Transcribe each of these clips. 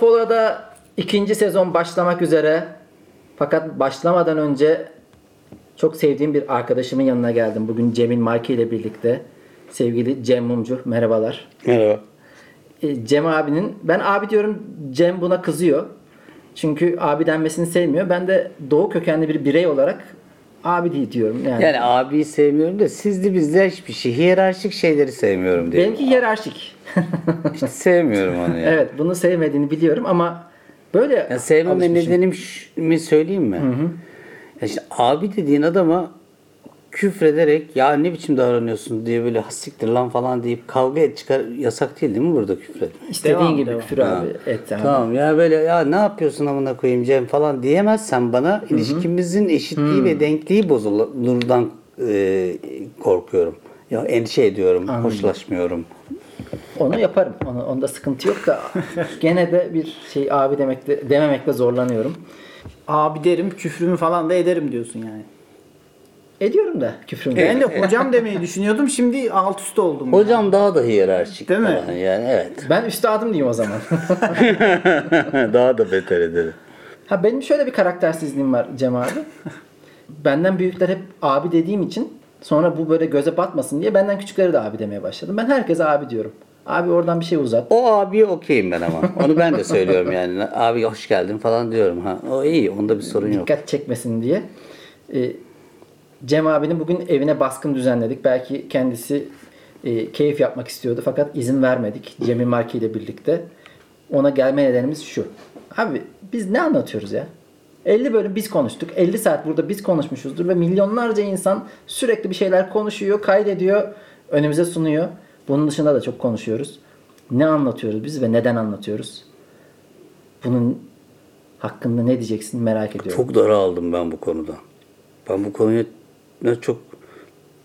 Fola'da ikinci sezon başlamak üzere. Fakat başlamadan önce çok sevdiğim bir arkadaşımın yanına geldim. Bugün Cemil Marki ile birlikte. Sevgili Cem Mumcu. Merhabalar. Merhaba. E, Cem abinin, ben abi diyorum Cem buna kızıyor. Çünkü abi denmesini sevmiyor. Ben de doğu kökenli bir birey olarak abi diyorum. Yani, Yani abiyi sevmiyorum da sizde bizde hiçbir şey. Hiyerarşik şeyleri sevmiyorum diye. benimki hiyerarşik. İşte sevmiyorum onu ya. evet bunu sevmediğini biliyorum ama böyle Ya sevmeme alışmışım. nedenim şu- mi söyleyeyim mi? Ya işte abi dediğin adama küfrederek ya ne biçim davranıyorsun diye böyle hassiktir lan falan deyip kavga et çıkar yasak değil değil mi burada küfretmek? İstediğin Devam, gibi devam. küfür abi et abi. Tamam ya böyle ya ne yapıyorsun amına koyayım Cem falan diyemezsen bana ilişkimizin eşitliği ve denkliği bozulurdan e, korkuyorum. Ya endişe ediyorum, hoşlaşmıyorum. Onu yaparım. Onu, onda sıkıntı yok da gene de bir şey abi demekte dememekte zorlanıyorum. Abi derim küfrümü falan da ederim diyorsun yani. Ediyorum da küfrümü. Ben de hocam demeyi düşünüyordum. Şimdi alt üst oldum. Hocam daha da hiyerarşik. Değil mi? falan Yani evet. Ben üstadım diyeyim o zaman. daha da beter ederim. ha benim şöyle bir karaktersizliğim var Cem abi. Benden büyükler hep abi dediğim için sonra bu böyle göze batmasın diye benden küçükleri de abi demeye başladım. Ben herkese abi diyorum. Abi oradan bir şey uzat. O abiye okeyim ben ama. Onu ben de söylüyorum yani. Abi hoş geldin falan diyorum. Ha, o iyi. Onda bir sorun yok. dikkat çekmesin diye. Ee, Cem abinin bugün evine baskın düzenledik. Belki kendisi e, keyif yapmak istiyordu fakat izin vermedik. Cemil Marki ile birlikte. Ona gelme nedenimiz şu. Abi biz ne anlatıyoruz ya? 50 bölüm biz konuştuk. 50 saat burada biz konuşmuşuzdur ve milyonlarca insan sürekli bir şeyler konuşuyor, kaydediyor, önümüze sunuyor. Bunun dışında da çok konuşuyoruz. Ne anlatıyoruz biz ve neden anlatıyoruz? Bunun hakkında ne diyeceksin merak ediyorum. Çok daraldım ben bu konuda. Ben bu konuya çok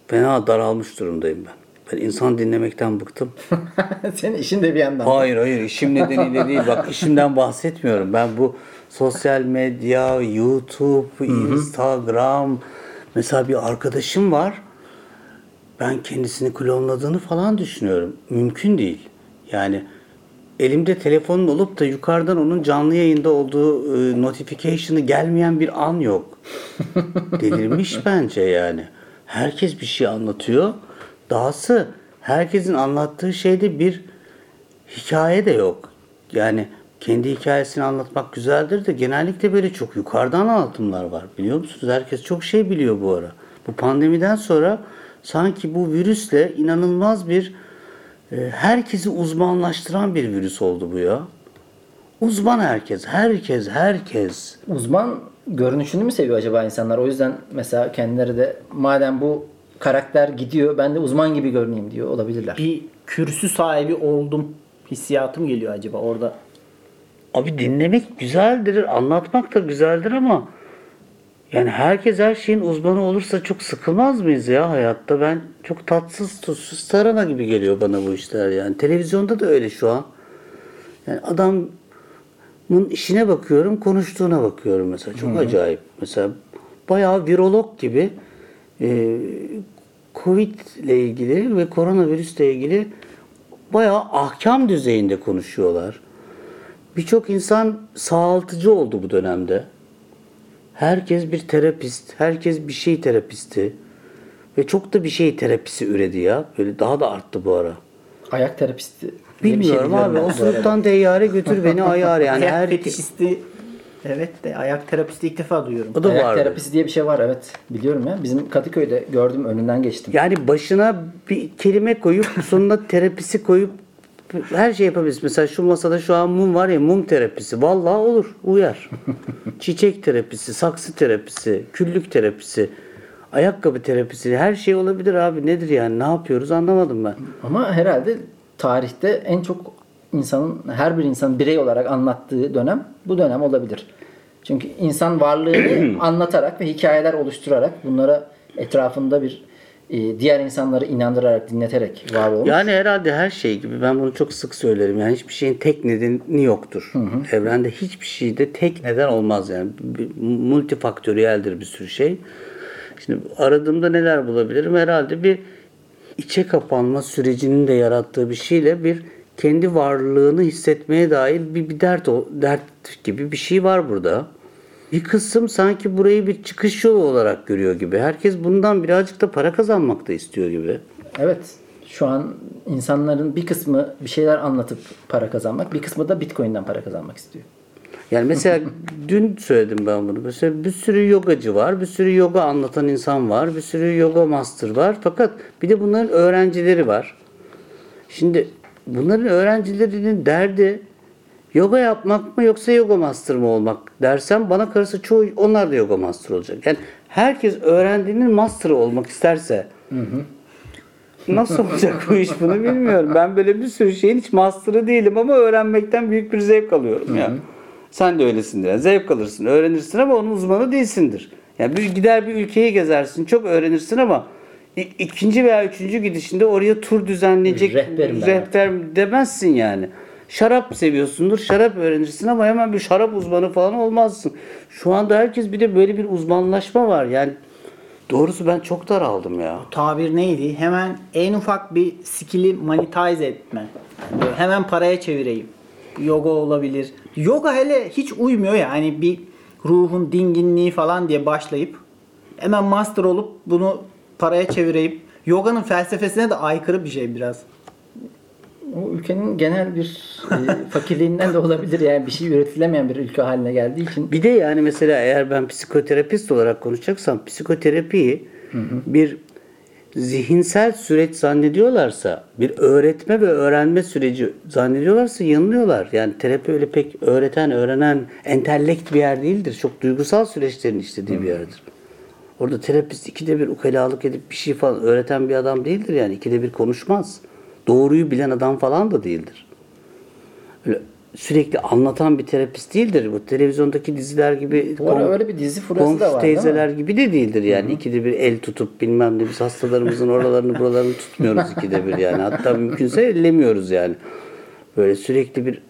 fena daralmış durumdayım ben. Ben insan dinlemekten bıktım. Senin işin de bir yandan. Hayır hayır işim nedeniyle değil. Bak işimden bahsetmiyorum. Ben bu sosyal medya, YouTube, Instagram. Mesela bir arkadaşım var. Ben kendisini klonladığını falan düşünüyorum. Mümkün değil. Yani elimde telefonun olup da yukarıdan onun canlı yayında olduğu e, notification'ı gelmeyen bir an yok. Delirmiş bence yani. Herkes bir şey anlatıyor. Dahası herkesin anlattığı şeyde bir hikaye de yok. Yani kendi hikayesini anlatmak güzeldir de genellikle böyle çok yukarıdan anlatımlar var. Biliyor musunuz? Herkes çok şey biliyor bu ara. Bu pandemiden sonra sanki bu virüsle inanılmaz bir herkesi uzmanlaştıran bir virüs oldu bu ya. Uzman herkes, herkes, herkes. Uzman görünüşünü mü seviyor acaba insanlar? O yüzden mesela kendileri de madem bu karakter gidiyor ben de uzman gibi görüneyim diyor olabilirler. Bir kürsü sahibi oldum hissiyatım geliyor acaba orada. Abi dinlemek güzeldir, anlatmak da güzeldir ama yani herkes her şeyin uzmanı olursa çok sıkılmaz mıyız ya hayatta? Ben çok tatsız tuzsuz tarana gibi geliyor bana bu işler yani. Televizyonda da öyle şu an. Yani adamın işine bakıyorum, konuştuğuna bakıyorum mesela. Çok acayip. Mesela bayağı virolog gibi e, Covid ile ilgili ve koronavirüsle ilgili bayağı ahkam düzeyinde konuşuyorlar. Birçok insan sağaltıcı oldu bu dönemde. Herkes bir terapist, herkes bir şey terapisti. Ve çok da bir şey terapisi üredi ya. Böyle daha da arttı bu ara. Ayak terapisti. şey Bilmiyorum biliyorum abi. Osuruktan teyyare götür beni ayar yani. ayak Her... fetişisti evet de ayak terapisti ilk defa duyuyorum. O da Ayak var. terapisi diye bir şey var evet. Biliyorum ya. Bizim Kadıköy'de gördüm önünden geçtim. Yani başına bir kelime koyup sonuna terapisi koyup her şey yapabiliriz. Mesela şu masada şu an mum var ya mum terapisi. Vallahi olur. Uyar. Çiçek terapisi, saksı terapisi, küllük terapisi, ayakkabı terapisi her şey olabilir abi. Nedir yani? Ne yapıyoruz anlamadım ben. Ama herhalde tarihte en çok insanın her bir insanın birey olarak anlattığı dönem bu dönem olabilir. Çünkü insan varlığını anlatarak ve hikayeler oluşturarak bunlara etrafında bir diğer insanları inandırarak, dinleterek var olmuş. Yani herhalde her şey gibi ben bunu çok sık söylerim. Yani hiçbir şeyin tek nedeni yoktur. Evrende hiçbir şeyde tek neden olmaz yani. Multifaktöriyeldir bir sürü şey. Şimdi aradığımda neler bulabilirim? Herhalde bir içe kapanma sürecinin de yarattığı bir şeyle bir kendi varlığını hissetmeye dair bir, bir dert o- dert gibi bir şey var burada. Bir kısım sanki burayı bir çıkış yolu olarak görüyor gibi. Herkes bundan birazcık da para kazanmak da istiyor gibi. Evet. Şu an insanların bir kısmı bir şeyler anlatıp para kazanmak, bir kısmı da Bitcoin'den para kazanmak istiyor. Yani mesela dün söyledim ben bunu. Mesela bir sürü yogacı var, bir sürü yoga anlatan insan var, bir sürü yoga master var. Fakat bir de bunların öğrencileri var. Şimdi bunların öğrencilerinin derdi yoga yapmak mı yoksa yoga master mı olmak dersem bana karısı çoğu onlar da yoga master olacak. Yani herkes öğrendiğinin master'ı olmak isterse Nasıl olacak bu iş bunu bilmiyorum. Ben böyle bir sürü şeyin hiç master'ı değilim ama öğrenmekten büyük bir zevk alıyorum ya. Sen de öylesindir. Yani zevk alırsın, öğrenirsin ama onun uzmanı değilsindir. Yani bir gider bir ülkeyi gezersin, çok öğrenirsin ama ikinci veya üçüncü gidişinde oraya tur düzenleyecek Rehberim ben rehber demezsin yani. Şarap seviyorsundur, şarap öğrenirsin ama hemen bir şarap uzmanı falan olmazsın. Şu anda herkes bir de böyle bir uzmanlaşma var. Yani doğrusu ben çok daraldım ya. Tabir neydi? Hemen en ufak bir skill'i monetize etme. Hemen paraya çevireyim. Yoga olabilir. Yoga hele hiç uymuyor ya. Hani bir ruhun dinginliği falan diye başlayıp hemen master olup bunu paraya çevireyim. Yoganın felsefesine de aykırı bir şey biraz. O ülkenin genel bir e, fakirliğinden de olabilir yani bir şey üretilemeyen bir ülke haline geldiği için. Bir de yani mesela eğer ben psikoterapist olarak konuşacaksam psikoterapiyi bir zihinsel süreç zannediyorlarsa, bir öğretme ve öğrenme süreci zannediyorlarsa yanılıyorlar. Yani terapi öyle pek öğreten, öğrenen, entellekt bir yer değildir. Çok duygusal süreçlerin işlediği bir yerdir. Orada terapist ikide bir ukalalık edip bir şey falan öğreten bir adam değildir yani. ikide bir konuşmaz. Doğruyu bilen adam falan da değildir. Öyle sürekli anlatan bir terapist değildir. Bu televizyondaki diziler gibi Bu ara öyle bir dizi furyası komşu da var, teyzeler gibi de değildir yani. İkide bir el tutup bilmem ne biz hastalarımızın oralarını buralarını tutmuyoruz ikide bir yani. Hatta mümkünse ellemiyoruz yani. Böyle sürekli bir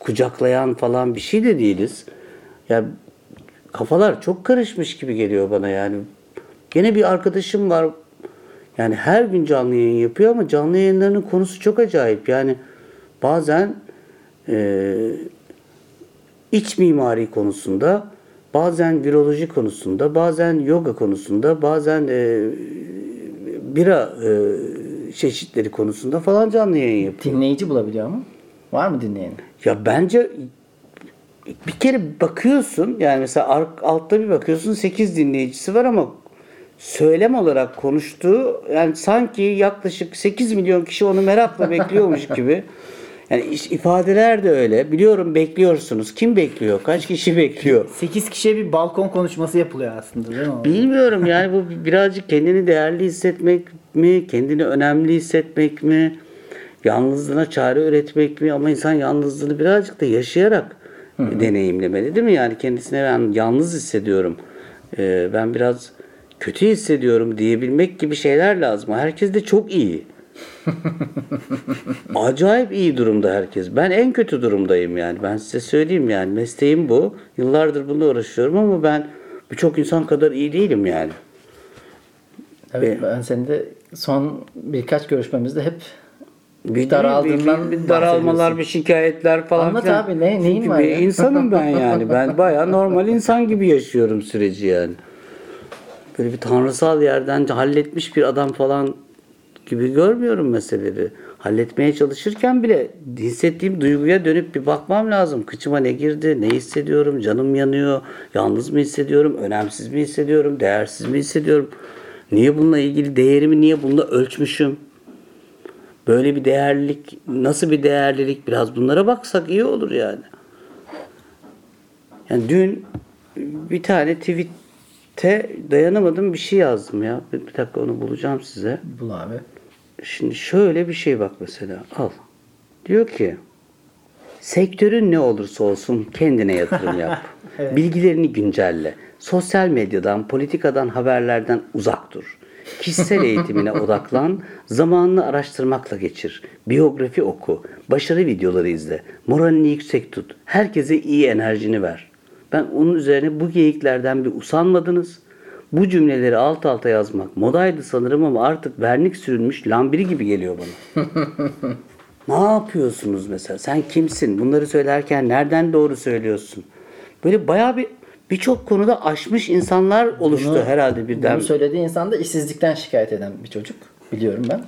kucaklayan falan bir şey de değiliz. Yani kafalar çok karışmış gibi geliyor bana yani. Gene bir arkadaşım var. Yani her gün canlı yayın yapıyor ama canlı yayınlarının konusu çok acayip. Yani bazen e, iç mimari konusunda, bazen viroloji konusunda, bazen yoga konusunda, bazen e, bira e, çeşitleri konusunda falan canlı yayın yapıyor. Dinleyici bulabiliyor mu? Var mı dinleyeni? Ya bence bir kere bakıyorsun yani mesela altta bir bakıyorsun 8 dinleyicisi var ama söylem olarak konuştuğu yani sanki yaklaşık 8 milyon kişi onu merakla bekliyormuş gibi. Yani ifadeler de öyle. Biliyorum bekliyorsunuz. Kim bekliyor? Kaç kişi bekliyor? 8 kişiye bir balkon konuşması yapılıyor aslında değil mi? Bilmiyorum yani bu birazcık kendini değerli hissetmek mi, kendini önemli hissetmek mi, yalnızlığına çare üretmek mi ama insan yalnızlığını birazcık da yaşayarak deneyimlemeli değil mi? Yani kendisine ben yalnız hissediyorum, ee, ben biraz kötü hissediyorum diyebilmek gibi şeyler lazım. Herkes de çok iyi. Acayip iyi durumda herkes. Ben en kötü durumdayım yani. Ben size söyleyeyim yani. Mesleğim bu. Yıllardır bununla uğraşıyorum ama ben birçok insan kadar iyi değilim yani. Evet, ben senin de son birkaç görüşmemizde hep Bir Daraldığından bir, bir daralmalar, bahsediyorsun. bir şikayetler falan. Anlat filan. abi, ne- neyin Çünkü var bir ya? insanım ben yani. Ben bayağı normal insan gibi yaşıyorum süreci yani. Böyle bir tanrısal yerden halletmiş bir adam falan gibi görmüyorum meseleleri. Halletmeye çalışırken bile hissettiğim duyguya dönüp bir bakmam lazım. Kıçıma ne girdi, ne hissediyorum, canım yanıyor, yalnız mı hissediyorum, önemsiz mi hissediyorum, değersiz mi hissediyorum? Niye bununla ilgili değerimi niye bununla ölçmüşüm? Böyle bir değerlilik, nasıl bir değerlilik biraz bunlara baksak iyi olur yani. Yani dün bir tane tweet'te dayanamadım bir şey yazdım ya. Bir, bir dakika onu bulacağım size. bul abi. Şimdi şöyle bir şey bak mesela al. Diyor ki sektörün ne olursa olsun kendine yatırım yap. Bilgilerini güncelle. Sosyal medyadan, politikadan, haberlerden uzak dur. Kişisel eğitimine odaklan, zamanını araştırmakla geçir. Biyografi oku, başarı videoları izle, moralini yüksek tut. Herkese iyi enerjini ver. Ben onun üzerine bu geyiklerden bir usanmadınız. Bu cümleleri alt alta yazmak modaydı sanırım ama artık vernik sürülmüş lambiri gibi geliyor bana. Ne yapıyorsunuz mesela? Sen kimsin? Bunları söylerken nereden doğru söylüyorsun? Böyle bayağı bir birçok konuda aşmış insanlar oluştu Bunu- herhalde birden. Bunu söylediği insan da işsizlikten şikayet eden bir çocuk. Biliyorum ben.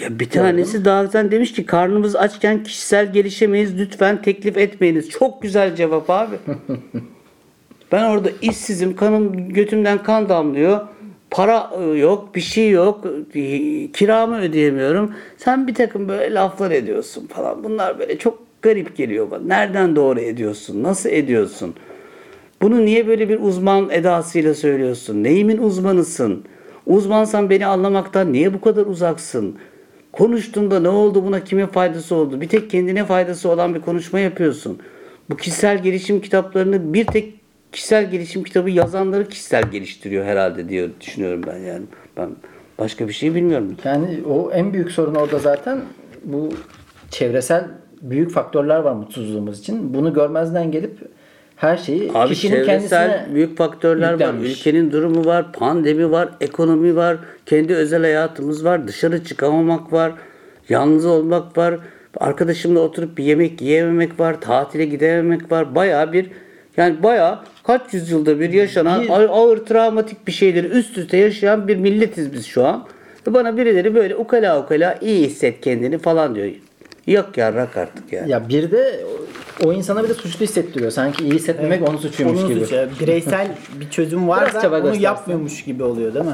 Ya bir tanesi daha güzel demiş ki karnımız açken kişisel gelişemeyiz lütfen teklif etmeyiniz. Çok güzel cevap abi. ben orada işsizim kanım götümden kan damlıyor. Para e, yok bir şey yok e, kiramı ödeyemiyorum. Sen bir takım böyle laflar ediyorsun falan. Bunlar böyle çok garip geliyor bana. Nereden doğru ediyorsun? Nasıl ediyorsun? Bunu niye böyle bir uzman edasıyla söylüyorsun? Neyimin uzmanısın? Uzmansan beni anlamaktan niye bu kadar uzaksın? Konuştuğunda ne oldu buna kime faydası oldu? Bir tek kendine faydası olan bir konuşma yapıyorsun. Bu kişisel gelişim kitaplarını bir tek kişisel gelişim kitabı yazanları kişisel geliştiriyor herhalde diye düşünüyorum ben yani. Ben başka bir şey bilmiyorum. Yani o en büyük sorun orada zaten bu çevresel büyük faktörler var mutsuzluğumuz için. Bunu görmezden gelip her şeyi Abi kişinin kendisine büyük faktörler var. yüklenmiş. Ülkenin durumu var, pandemi var, ekonomi var, kendi özel hayatımız var, dışarı çıkamamak var, yalnız olmak var, arkadaşımla oturup bir yemek yiyememek var, tatile gidememek var. Bayağı bir yani bayağı kaç yüzyılda bir yaşanan Bir- ağır, travmatik bir şeyleri üst üste yaşayan bir milletiz biz şu an. Ve bana birileri böyle ukala ukala iyi hisset kendini falan diyor. Yok yarrak artık ya. Ya bir de o, insana bir de suçlu hissettiriyor. Sanki iyi hissetmemek onun suçuymuş Onun gibi. suçu. Bireysel bir çözüm var Biraz da çaba onu göstersen. yapmıyormuş gibi oluyor değil mi?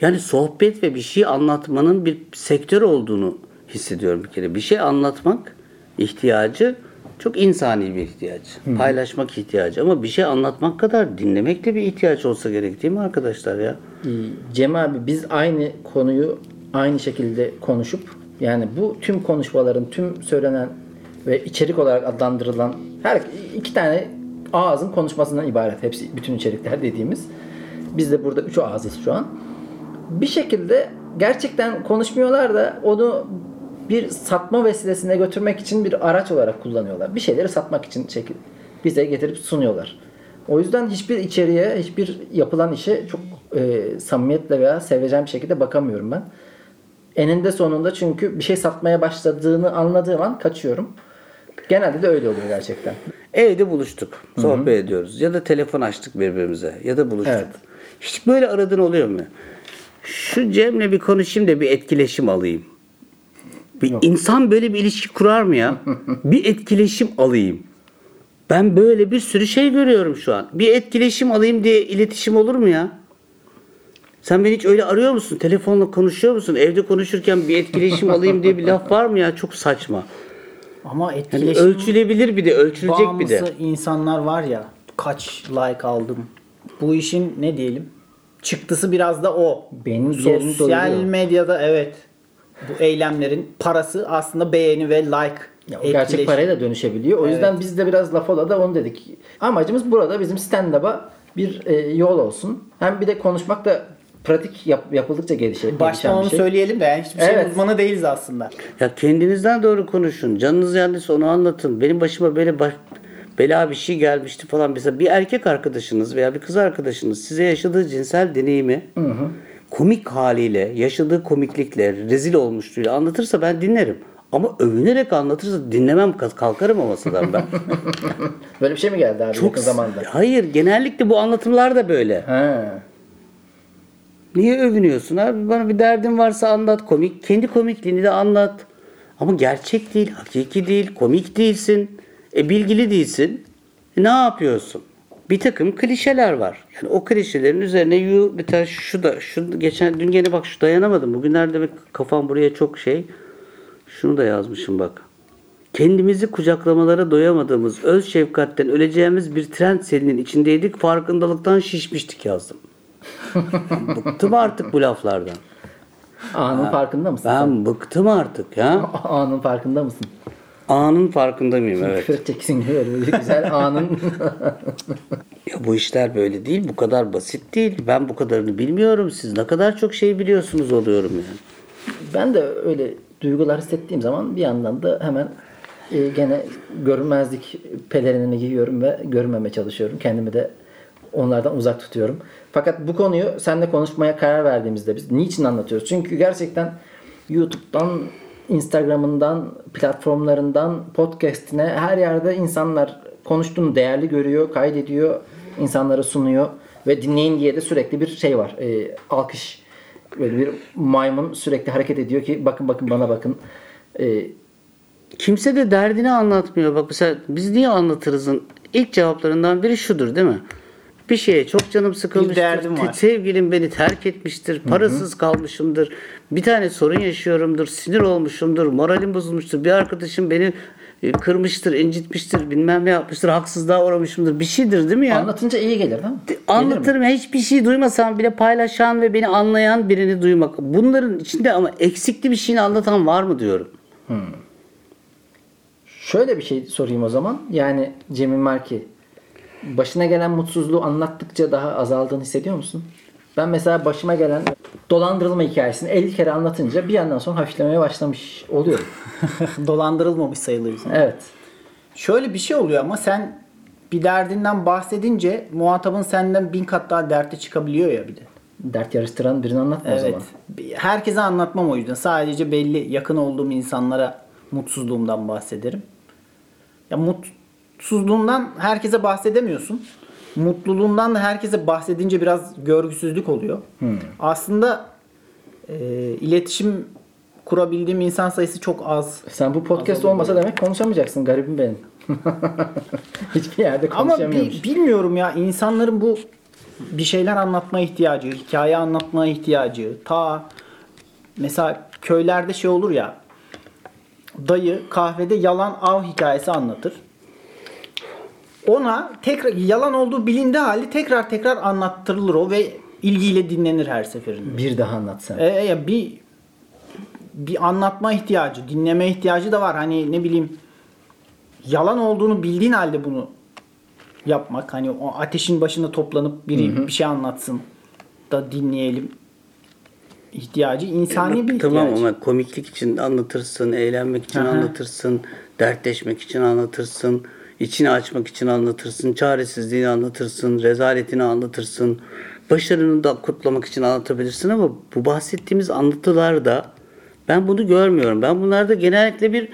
Yani sohbet ve bir şey anlatmanın bir sektör olduğunu hissediyorum bir kere. Bir şey anlatmak ihtiyacı çok insani bir ihtiyaç. Paylaşmak ihtiyacı ama bir şey anlatmak kadar dinlemek de bir ihtiyaç olsa gerek değil mi arkadaşlar ya? Ee, Cem abi biz aynı konuyu aynı şekilde konuşup yani bu tüm konuşmaların tüm söylenen ve içerik olarak adlandırılan her iki tane ağzın konuşmasından ibaret hepsi bütün içerikler dediğimiz. Biz de burada üç ağızız şu an. Bir şekilde gerçekten konuşmuyorlar da onu bir satma vesilesine götürmek için bir araç olarak kullanıyorlar. Bir şeyleri satmak için şekil bize getirip sunuyorlar. O yüzden hiçbir içeriğe, hiçbir yapılan işe çok e, samimiyetle veya sevecen bir şekilde bakamıyorum ben. Eninde sonunda çünkü bir şey satmaya başladığını anladığım an kaçıyorum. Genelde de öyle oluyor gerçekten. Evde buluştuk. Sohbet ediyoruz. Ya da telefon açtık birbirimize. Ya da buluştuk. Evet. Hiç böyle aradın oluyor mu? Şu Cem'le bir konuşayım da bir etkileşim alayım. Bir insan böyle bir ilişki kurar mı ya? bir etkileşim alayım. Ben böyle bir sürü şey görüyorum şu an. Bir etkileşim alayım diye iletişim olur mu ya? Sen beni hiç öyle arıyor musun? Telefonla konuşuyor musun? Evde konuşurken bir etkileşim alayım diye bir laf var mı ya? Çok saçma. Ama Yani etkileşim ölçülebilir bir de, ölçülecek bir de. bağımlısı insanlar var ya kaç like aldım. Bu işin ne diyelim? Çıktısı biraz da o. Benim yerini Sosyal doyuruyor. medyada evet. Bu eylemlerin parası aslında beğeni ve like. Ya o gerçek paraya da dönüşebiliyor. O yüzden biz de biraz laf ola da onu dedik. Amacımız burada bizim stand-up'a bir e, yol olsun. Hem bir de konuşmak da pratik yap- yapıldıkça gelişir. Baştan gelişen onu şey. söyleyelim de yani hiçbir şey Evet. uzmanı değiliz aslında. Ya kendinizden doğru konuşun. Canınız yandıysa onu anlatın. Benim başıma böyle baş, bela bir şey gelmişti falan. Mesela bir erkek arkadaşınız veya bir kız arkadaşınız size yaşadığı cinsel deneyimi komik haliyle, yaşadığı komiklikle, rezil olmuşluğuyla anlatırsa ben dinlerim. Ama övünerek anlatırsa dinlemem, kalk- kalkarım o masadan ben. Böyle bir şey mi geldi abi Çok yakın zamanda? Hayır, genellikle bu anlatımlar da böyle. He. Niye övünüyorsun abi? Bana bir derdin varsa anlat komik. Kendi komikliğini de anlat. Ama gerçek değil, hakiki değil, komik değilsin. E bilgili değilsin. E, ne yapıyorsun? Bir takım klişeler var. Yani o klişelerin üzerine yu, mesela şu da şu geçen dün gene bak şu dayanamadım. Bugünlerde bir kafam buraya çok şey. Şunu da yazmışım bak. Kendimizi kucaklamalara doyamadığımız, öz şefkatten öleceğimiz bir trend selinin içindeydik. Farkındalıktan şişmiştik yazdım. Bıktım artık bu laflardan. Anın farkında mısın? Ben bıktım artık ya. sen? Anın farkında mısın? Anın farkında mıyım? Evet. Gibi böyle güzel anın. Ya bu işler böyle değil. Bu kadar basit değil. Ben bu kadarını bilmiyorum. Siz ne kadar çok şey biliyorsunuz oluyorum yani. ben de öyle duygular hissettiğim zaman bir yandan da hemen e, gene görünmezlik pelerinini giyiyorum ve görünmemeye çalışıyorum. Kendimi de onlardan uzak tutuyorum. Fakat bu konuyu seninle konuşmaya karar verdiğimizde biz niçin anlatıyoruz? Çünkü gerçekten YouTube'dan Instagram'ından, platformlarından, podcast'ine her yerde insanlar konuştuğunu değerli görüyor, kaydediyor, insanlara sunuyor ve dinleyin diye de sürekli bir şey var. E, alkış. Böyle bir maymun sürekli hareket ediyor ki bakın bakın bana bakın. E, Kimse de derdini anlatmıyor. Bak mesela biz niye anlatırızın ilk cevaplarından biri şudur değil mi? Bir şeye çok canım sıkılmıştır. Bir derdim var. Sevgilim beni terk etmiştir. Parasız kalmışımdır. Bir tane sorun yaşıyorumdur. Sinir olmuşumdur. Moralim bozulmuştur. Bir arkadaşım beni e, kırmıştır, incitmiştir, bilmem ne yapmıştır, haksızlığa uğramışımdır. Bir şeydir değil mi ya? anlatınca iyi gelir değil mi? Gelir mi? Anlatırım hiçbir şey duymasam bile paylaşan ve beni anlayan birini duymak. Bunların içinde ama eksikli bir şeyini anlatan var mı diyorum. Şöyle bir şey sorayım o zaman. Yani Cemil Marki başına gelen mutsuzluğu anlattıkça daha azaldığını hissediyor musun? Ben mesela başıma gelen dolandırılma hikayesini 50 kere anlatınca bir yandan sonra hafiflemeye başlamış oluyorum. Dolandırılmamış sayılırız. Evet. Şöyle bir şey oluyor ama sen bir derdinden bahsedince muhatabın senden bin kat daha dertte çıkabiliyor ya bir de. Dert yarıştıran birini anlatma o Evet. zaman. Bir- Herkese anlatmam o yüzden. Sadece belli yakın olduğum insanlara mutsuzluğumdan bahsederim. Ya mutsuzluğundan herkese bahsedemiyorsun. Mutluluğundan da herkese bahsedince biraz görgüsüzlük oluyor. Aslında e, iletişim kurabildiğim insan sayısı çok az. Sen bu podcast olmasa demek konuşamayacaksın garibim benim. Hiçbir yerde Ama konuşamıyormuş. bi- bilmiyorum ya insanların bu bir şeyler anlatma ihtiyacı, hikaye anlatma ihtiyacı. Ta mesela köylerde şey olur ya. Dayı kahvede yalan av hikayesi anlatır. Ona tekrar yalan olduğu bilindiği hali tekrar tekrar anlattırılır o ve ilgiyle dinlenir her seferinde. Bir daha anlat sen. E, e, bir bir anlatma ihtiyacı, dinleme ihtiyacı da var. Hani ne bileyim yalan olduğunu bildiğin halde bunu yapmak. Hani o ateşin başında toplanıp biri bir şey anlatsın da dinleyelim ihtiyacı insani bir ihtiyaç. Tamam ama komiklik için anlatırsın, eğlenmek için Aha. anlatırsın, dertleşmek için anlatırsın, içini açmak için anlatırsın, çaresizliğini anlatırsın, rezaletini anlatırsın, başarını da kutlamak için anlatabilirsin ama bu bahsettiğimiz anlatılarda ben bunu görmüyorum. Ben bunlarda genellikle bir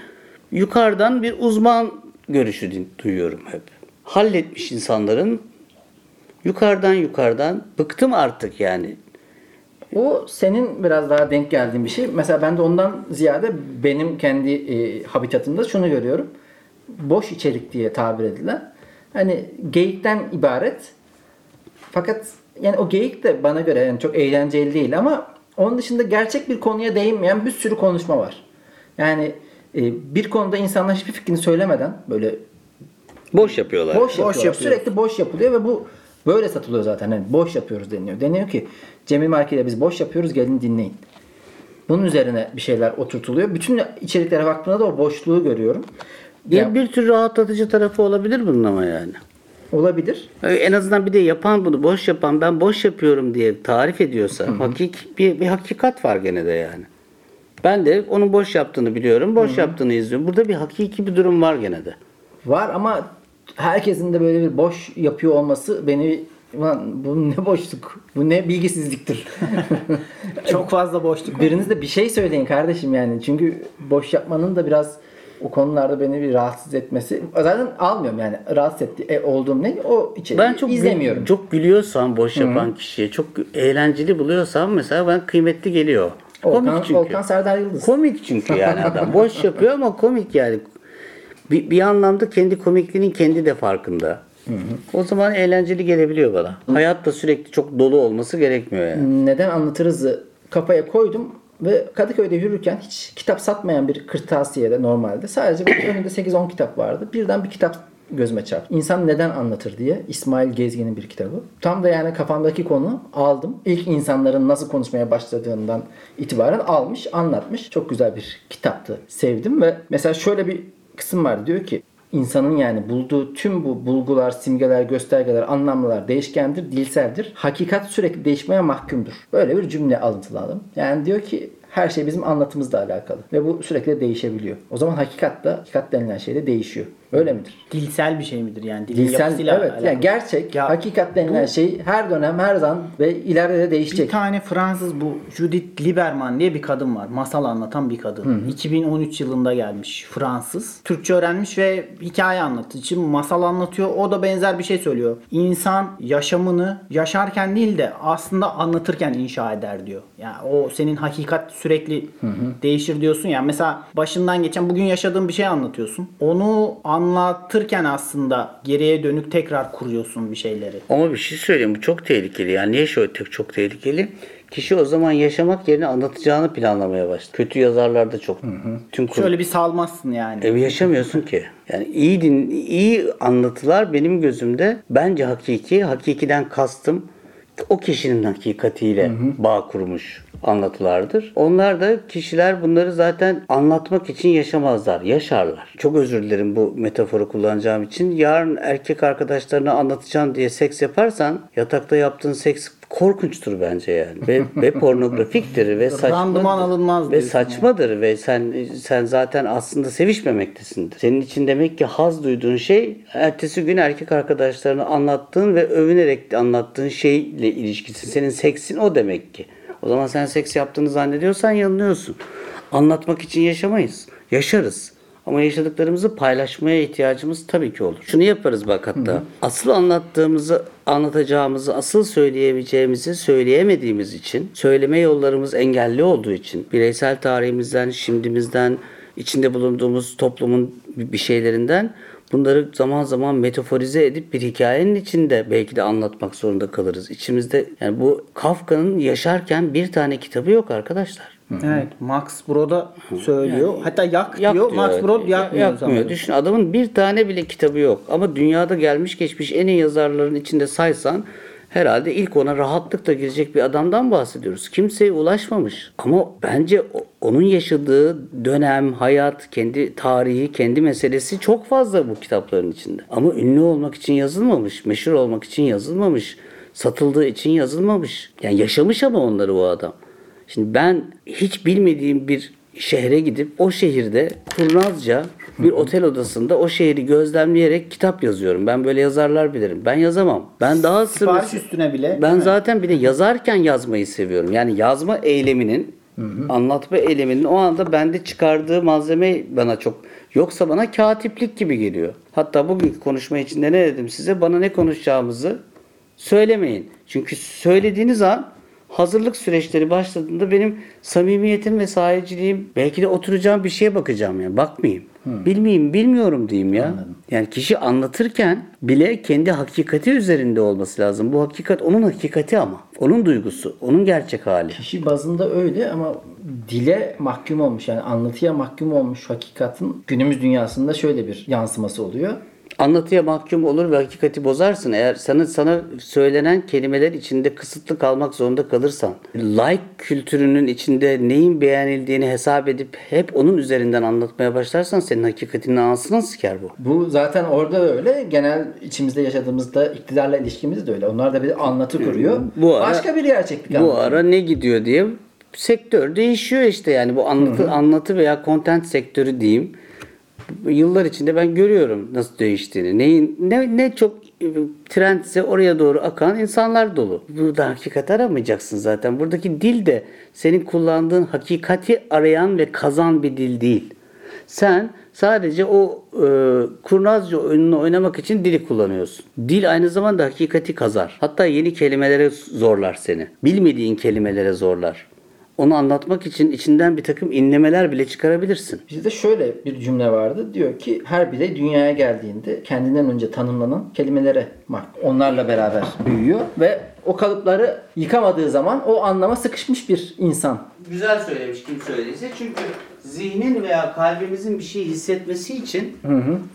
yukarıdan bir uzman görüşü duyuyorum hep. Halletmiş insanların yukarıdan yukarıdan bıktım artık yani. O senin biraz daha denk geldiğin bir şey. Mesela ben de ondan ziyade benim kendi e, habitatımda şunu görüyorum. Boş içerik diye tabir edilen. Hani geyikten ibaret. Fakat yani o geyik de bana göre yani çok eğlenceli değil ama onun dışında gerçek bir konuya değinmeyen bir sürü konuşma var. Yani e, bir konuda insanlar hiçbir fikrini söylemeden böyle Boş yapıyorlar. Boş, yapıyorlar. yapıyor. Sürekli boş yapılıyor ve bu böyle satılıyor zaten. Yani boş yapıyoruz deniyor. Deniyor ki Cemil Marki'yle biz boş yapıyoruz gelin dinleyin. Bunun üzerine bir şeyler oturtuluyor. Bütün içeriklere baktığımda da o boşluğu görüyorum. Bir, Ya, bir tür rahatlatıcı tarafı olabilir bunun ama yani. olabilir. En azından bir de yapan bunu boş yapan ben boş yapıyorum diye tarif ediyorsa hakik bir, bir hakikat var gene de yani. Ben de onun boş yaptığını biliyorum. Boş yaptığını izliyorum. Burada bir hakiki bir durum var gene de. Var ama herkesin de böyle bir boş yapıyor olması beni Ulan bu ne boşluk, bu ne bilgisizliktir. Çok fazla boşluk. Biriniz de bir şey söyleyin kardeşim yani. Çünkü boş yapmanın da biraz o konularda beni bir rahatsız etmesi. Zaten almıyorum yani rahatsız etti e, olduğum ne o içeriği Ben çok izlemiyorum. gül- çok gülüyorsam boş yapan kişiye çok eğlenceli buluyorsam mesela ben kıymetli geliyor. Volkan, komik çünkü. Volkan Serdar Yıldız. Komik çünkü yani adam. Boş yapıyor ama komik yani. Bir, bir anlamda kendi komikliğinin kendi de farkında. O zaman eğlenceli gelebiliyor bana. Hayat da sürekli çok dolu olması gerekmiyor yani. Neden anlatırızı kafaya koydum ve Kadıköy'de yürürken hiç kitap satmayan bir kırtasiyede normalde sadece önünde 8-10 kitap vardı. Birden bir kitap gözüme çarptı. İnsan neden anlatır diye İsmail Gezgin'in bir kitabı. Tam da yani kafamdaki konu aldım. İlk insanların nasıl konuşmaya başladığından itibaren almış, anlatmış. Çok güzel bir kitaptı. Sevdim ve mesela şöyle bir kısım var. Diyor ki İnsanın yani bulduğu tüm bu bulgular, simgeler, göstergeler, anlamlar değişkendir, dilseldir. Hakikat sürekli değişmeye mahkumdur. Böyle bir cümle alıntıladım. Yani diyor ki her şey bizim anlatımızla alakalı. Ve bu sürekli değişebiliyor. O zaman hakikat da, hakikat denilen şey de değişiyor. Öyle midir? Dilsel bir şey midir yani? Dilin Dilsel, evet. alakalı. Yani gerçek, Ya hakikat denilen şey her dönem, her zaman ve ileride de Bir değişecek. tane Fransız bu Judith Lieberman diye bir kadın var. Masal anlatan bir kadın. 2013 yılında gelmiş Fransız. Türkçe öğrenmiş ve hikaye anlatıcı. Şimdi masal anlatıyor. O da benzer bir şey söylüyor. İnsan yaşamını yaşarken değil de aslında anlatırken inşa eder diyor. Yani o senin hakikat sürekli değişir diyorsun ya. Mesela başından geçen bugün yaşadığın bir şey anlatıyorsun. Onu anlatırken aslında geriye dönük tekrar kuruyorsun bir şeyleri. Ama bir şey söyleyeyim bu çok tehlikeli. Yani niye şöyle çok tehlikeli? Kişi o zaman yaşamak yerine anlatacağını planlamaya başlar. Kötü yazarlarda çok. Tüm kur- Şöyle bir salmazsın yani. Evi yaşamıyorsun ki. Yani iyi din, iyi anlatılar benim gözümde bence hakiki. Hakikiden kastım o kişinin hakikatiyle bağ kurmuş anlatılardır. Onlar da kişiler bunları zaten anlatmak için yaşamazlar, yaşarlar. Çok özür dilerim bu metaforu kullanacağım için. Yarın erkek arkadaşlarına anlatacağım diye seks yaparsan yatakta yaptığın seks korkunçtur bence yani. Ve, ve pornografiktir ve saçma. Randıman alınmaz Ve saçmadır ve sen sen zaten aslında sevişmemektesindir. Senin için demek ki haz duyduğun şey ertesi gün erkek arkadaşlarına anlattığın ve övünerek anlattığın şeyle ilişkisi. Senin seksin o demek ki. O zaman sen seks yaptığını zannediyorsan yanılıyorsun. Anlatmak için yaşamayız. Yaşarız. Ama yaşadıklarımızı paylaşmaya ihtiyacımız tabii ki olur. Şunu yaparız bak hatta. Asıl anlattığımızı, anlatacağımızı, asıl söyleyebileceğimizi söyleyemediğimiz için, söyleme yollarımız engelli olduğu için, bireysel tarihimizden, şimdimizden, içinde bulunduğumuz toplumun bir şeylerinden bunları zaman zaman metaforize edip bir hikayenin içinde belki de anlatmak zorunda kalırız. İçimizde yani bu Kafka'nın yaşarken bir tane kitabı yok arkadaşlar. Evet, Max Brod'a söylüyor. Hatta yak, Yak diyor. Max evet. Brod yakmıyor. Yakmıyor. zaten. Düşün adamın bir tane bile kitabı yok. Ama dünyada gelmiş geçmiş en iyi yazarların içinde saysan herhalde ilk ona rahatlıkla girecek bir adamdan bahsediyoruz. Kimseye ulaşmamış. Ama bence onun yaşadığı dönem, hayat, kendi tarihi, kendi meselesi çok fazla bu kitapların içinde. Ama ünlü olmak için yazılmamış, meşhur olmak için yazılmamış, satıldığı için yazılmamış. Yani yaşamış ama onları o adam. Şimdi ben hiç bilmediğim bir şehre gidip o şehirde kurnazca bir otel odasında o şehri gözlemleyerek kitap yazıyorum. Ben böyle yazarlar bilirim. Ben yazamam. Ben daha Sipariş sırrı... üstüne bile. Ben değil mi? zaten bir de yazarken yazmayı seviyorum. Yani yazma eyleminin, anlatma eyleminin o anda bende çıkardığı malzeme bana çok yoksa bana katiplik gibi geliyor. Hatta bugünkü konuşma içinde ne dedim size? Bana ne konuşacağımızı söylemeyin. Çünkü söylediğiniz an hazırlık süreçleri başladığında benim samimiyetim ve sahiciliğim belki de oturacağım bir şeye bakacağım yani bakmayayım. Bilmeyeyim, bilmiyorum diyeyim ya. Yani kişi anlatırken bile kendi hakikati üzerinde olması lazım. Bu hakikat onun hakikati ama. Onun duygusu, onun gerçek hali. Kişi bazında öyle ama dile mahkum olmuş yani anlatıya mahkum olmuş hakikatin günümüz dünyasında şöyle bir yansıması oluyor. Anlatıya mahkum olur ve hakikati bozarsın. Eğer sana sana söylenen kelimeler içinde kısıtlı kalmak zorunda kalırsan, like kültürünün içinde neyin beğenildiğini hesap edip hep onun üzerinden anlatmaya başlarsan senin hakikatinin ağzına siker bu. Bu zaten orada da öyle. Genel içimizde yaşadığımızda iktidarla ilişkimiz de öyle. Onlar da bir anlatı kuruyor. Bu ara- Başka bir gerçeklik Bu ara ne gidiyor diye sektör değişiyor işte yani bu anlatı anlatı veya content sektörü diyeyim. Yıllar içinde ben görüyorum nasıl değiştiğini. Neyin ne ne çok e, trendse oraya doğru akan insanlar dolu. Burada hakikat aramayacaksın zaten. Buradaki dil de senin kullandığın hakikati arayan ve kazan bir dil değil. Sen sadece o e, kurnazca oyununu oynamak için dili kullanıyorsun. Dil aynı zamanda hakikati kazar. Hatta yeni kelimelere zorlar seni. Bilmediğin kelimelere zorlar. Onu anlatmak için içinden bir takım inlemeler bile çıkarabilirsin. Bizde şöyle bir cümle vardı. Diyor ki her birey dünyaya geldiğinde kendinden önce tanımlanan kelimelere mahkum. Onlarla beraber büyüyor ve o kalıpları yıkamadığı zaman o anlama sıkışmış bir insan. Güzel söylemiş kim söylediyse çünkü zihnin veya kalbimizin bir şey hissetmesi için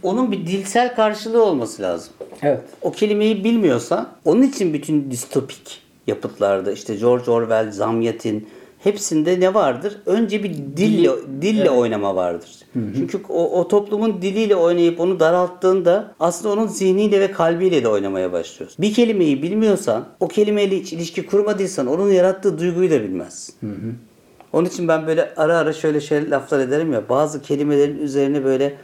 onun bir dilsel karşılığı olması lazım. Evet. O kelimeyi bilmiyorsan onun için bütün distopik yapıtlarda işte George Orwell, Zamyatin hepsinde ne vardır? Önce bir dille dille oynama vardır. Çünkü o, o toplumun diliyle oynayıp onu daralttığında aslında onun zihniyle ve kalbiyle de oynamaya başlıyorsun. Bir kelimeyi bilmiyorsan, o kelimeyle hiç ilişki kurmadıysan onun yarattığı duyguyu da bilmezsin. Onun için ben böyle ara ara şöyle şey laflar ederim ya. Bazı kelimelerin üzerine böyle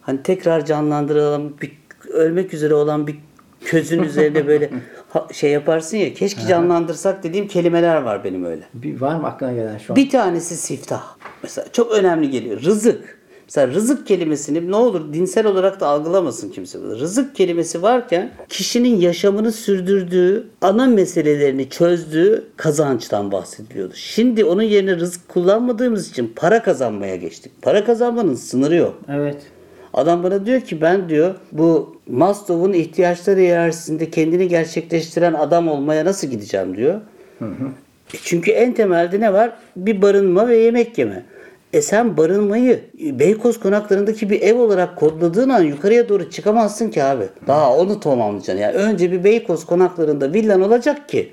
hani tekrar canlandırılan bir ölmek üzere olan bir közün üzerine böyle şey yaparsın ya. Keşke canlandırsak dediğim kelimeler var benim öyle. Bir, var mı aklına gelen şu an? Bir tanesi siftah. Mesela çok önemli geliyor. Rızık. Mesela rızık kelimesini ne olur dinsel olarak da algılamasın kimse. Rızık kelimesi varken kişinin yaşamını sürdürdüğü, ana meselelerini çözdüğü kazançtan bahsediliyordu. Şimdi onun yerine rızık kullanmadığımız için para kazanmaya geçtik. Para kazanmanın sınırı yok. Evet. Adam bana diyor ki ben diyor bu Maslow'un ihtiyaçları hiyerarşisinde kendini gerçekleştiren adam olmaya nasıl gideceğim diyor. E çünkü en temelde ne var? Bir barınma ve yemek yeme. E sen barınmayı Beykoz konaklarındaki bir ev olarak kodladığın an yukarıya doğru çıkamazsın ki abi. Daha onu tamamlayacaksın. Yani önce bir Beykoz konaklarında villan olacak ki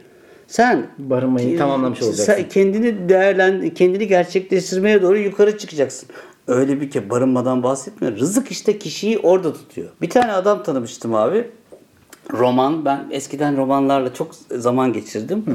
sen Barınmayı tamamlamış olacaksın. sen kendini değerlen kendini gerçekleştirmeye doğru yukarı çıkacaksın. Öyle bir ki barınmadan bahsetmiyor. Rızık işte kişiyi orada tutuyor. Bir tane adam tanımıştım abi. Roman. Ben eskiden romanlarla çok zaman geçirdim.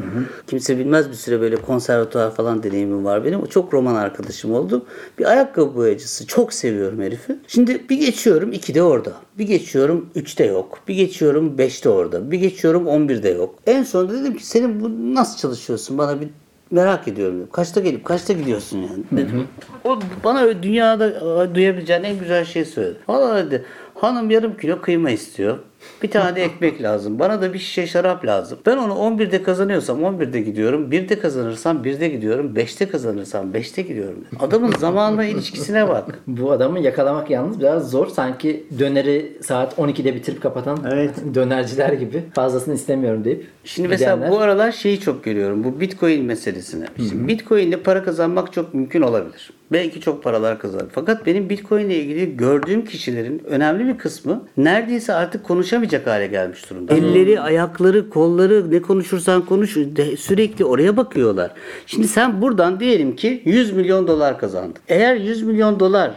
Kimse bilmez bir süre böyle konservatuvar falan deneyimim var benim. O çok roman arkadaşım oldu. Bir ayakkabı boyacısı. Çok seviyorum herifi. Şimdi bir geçiyorum iki de orada. Bir geçiyorum üçte yok. Bir geçiyorum beşte orada. Bir geçiyorum on birde yok. En sonunda dedim ki senin bu nasıl çalışıyorsun? Bana bir merak ediyorum. Kaçta gelip kaçta gidiyorsun yani dedim. O bana dünyada duyabileceğin en güzel şeyi söyledi. Valla dedi hanım yarım kilo kıyma istiyor. Bir tane ekmek lazım. Bana da bir şişe şarap lazım. Ben onu 11'de kazanıyorsam 11'de gidiyorum. 1'de kazanırsam 1'de gidiyorum. 5'te kazanırsam 5'te gidiyorum. Adamın zamanla ilişkisine bak. Bu adamı yakalamak yalnız biraz zor. Sanki döneri saat 12'de bitirip kapatan Evet. dönerciler gibi. Fazlasını istemiyorum deyip. Şimdi mesela gidenler. bu aralar şeyi çok görüyorum. Bu Bitcoin meselesini. Şimdi Bitcoin ile para kazanmak çok mümkün olabilir. Belki çok paralar kazanır. Fakat benim Bitcoin ile ilgili gördüğüm kişilerin önemli bir kısmı neredeyse artık konuşamayacak hale gelmiş durumda. Elleri, ayakları, kolları ne konuşursan konuş sürekli oraya bakıyorlar. Şimdi sen buradan diyelim ki 100 milyon dolar kazandın. Eğer 100 milyon dolar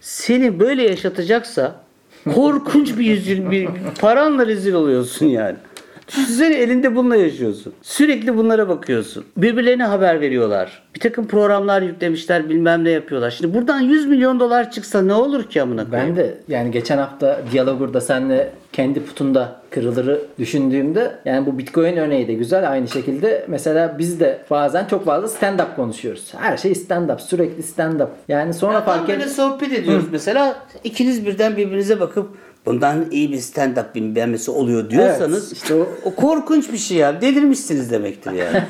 seni böyle yaşatacaksa korkunç bir yüz bir paranla rezil oluyorsun yani. Düşünsene elinde bununla yaşıyorsun. Sürekli bunlara bakıyorsun. Birbirlerine haber veriyorlar. Bir takım programlar yüklemişler bilmem ne yapıyorlar. Şimdi buradan 100 milyon dolar çıksa ne olur ki amına koyayım? Ben de yani geçen hafta Diyalogur'da senle kendi putunda kırılırı düşündüğümde yani bu Bitcoin örneği de güzel. Aynı şekilde mesela biz de bazen çok fazla stand-up konuşuyoruz. Her şey stand-up. Sürekli stand-up. Yani sonra Tam fark et... sohbet ediyoruz mesela. ikiniz birden birbirinize bakıp bundan iyi bir stand-up bilmemesi oluyor diyorsanız Evet, işte o- o korkunç bir şey ya. Delirmişsiniz demektir yani.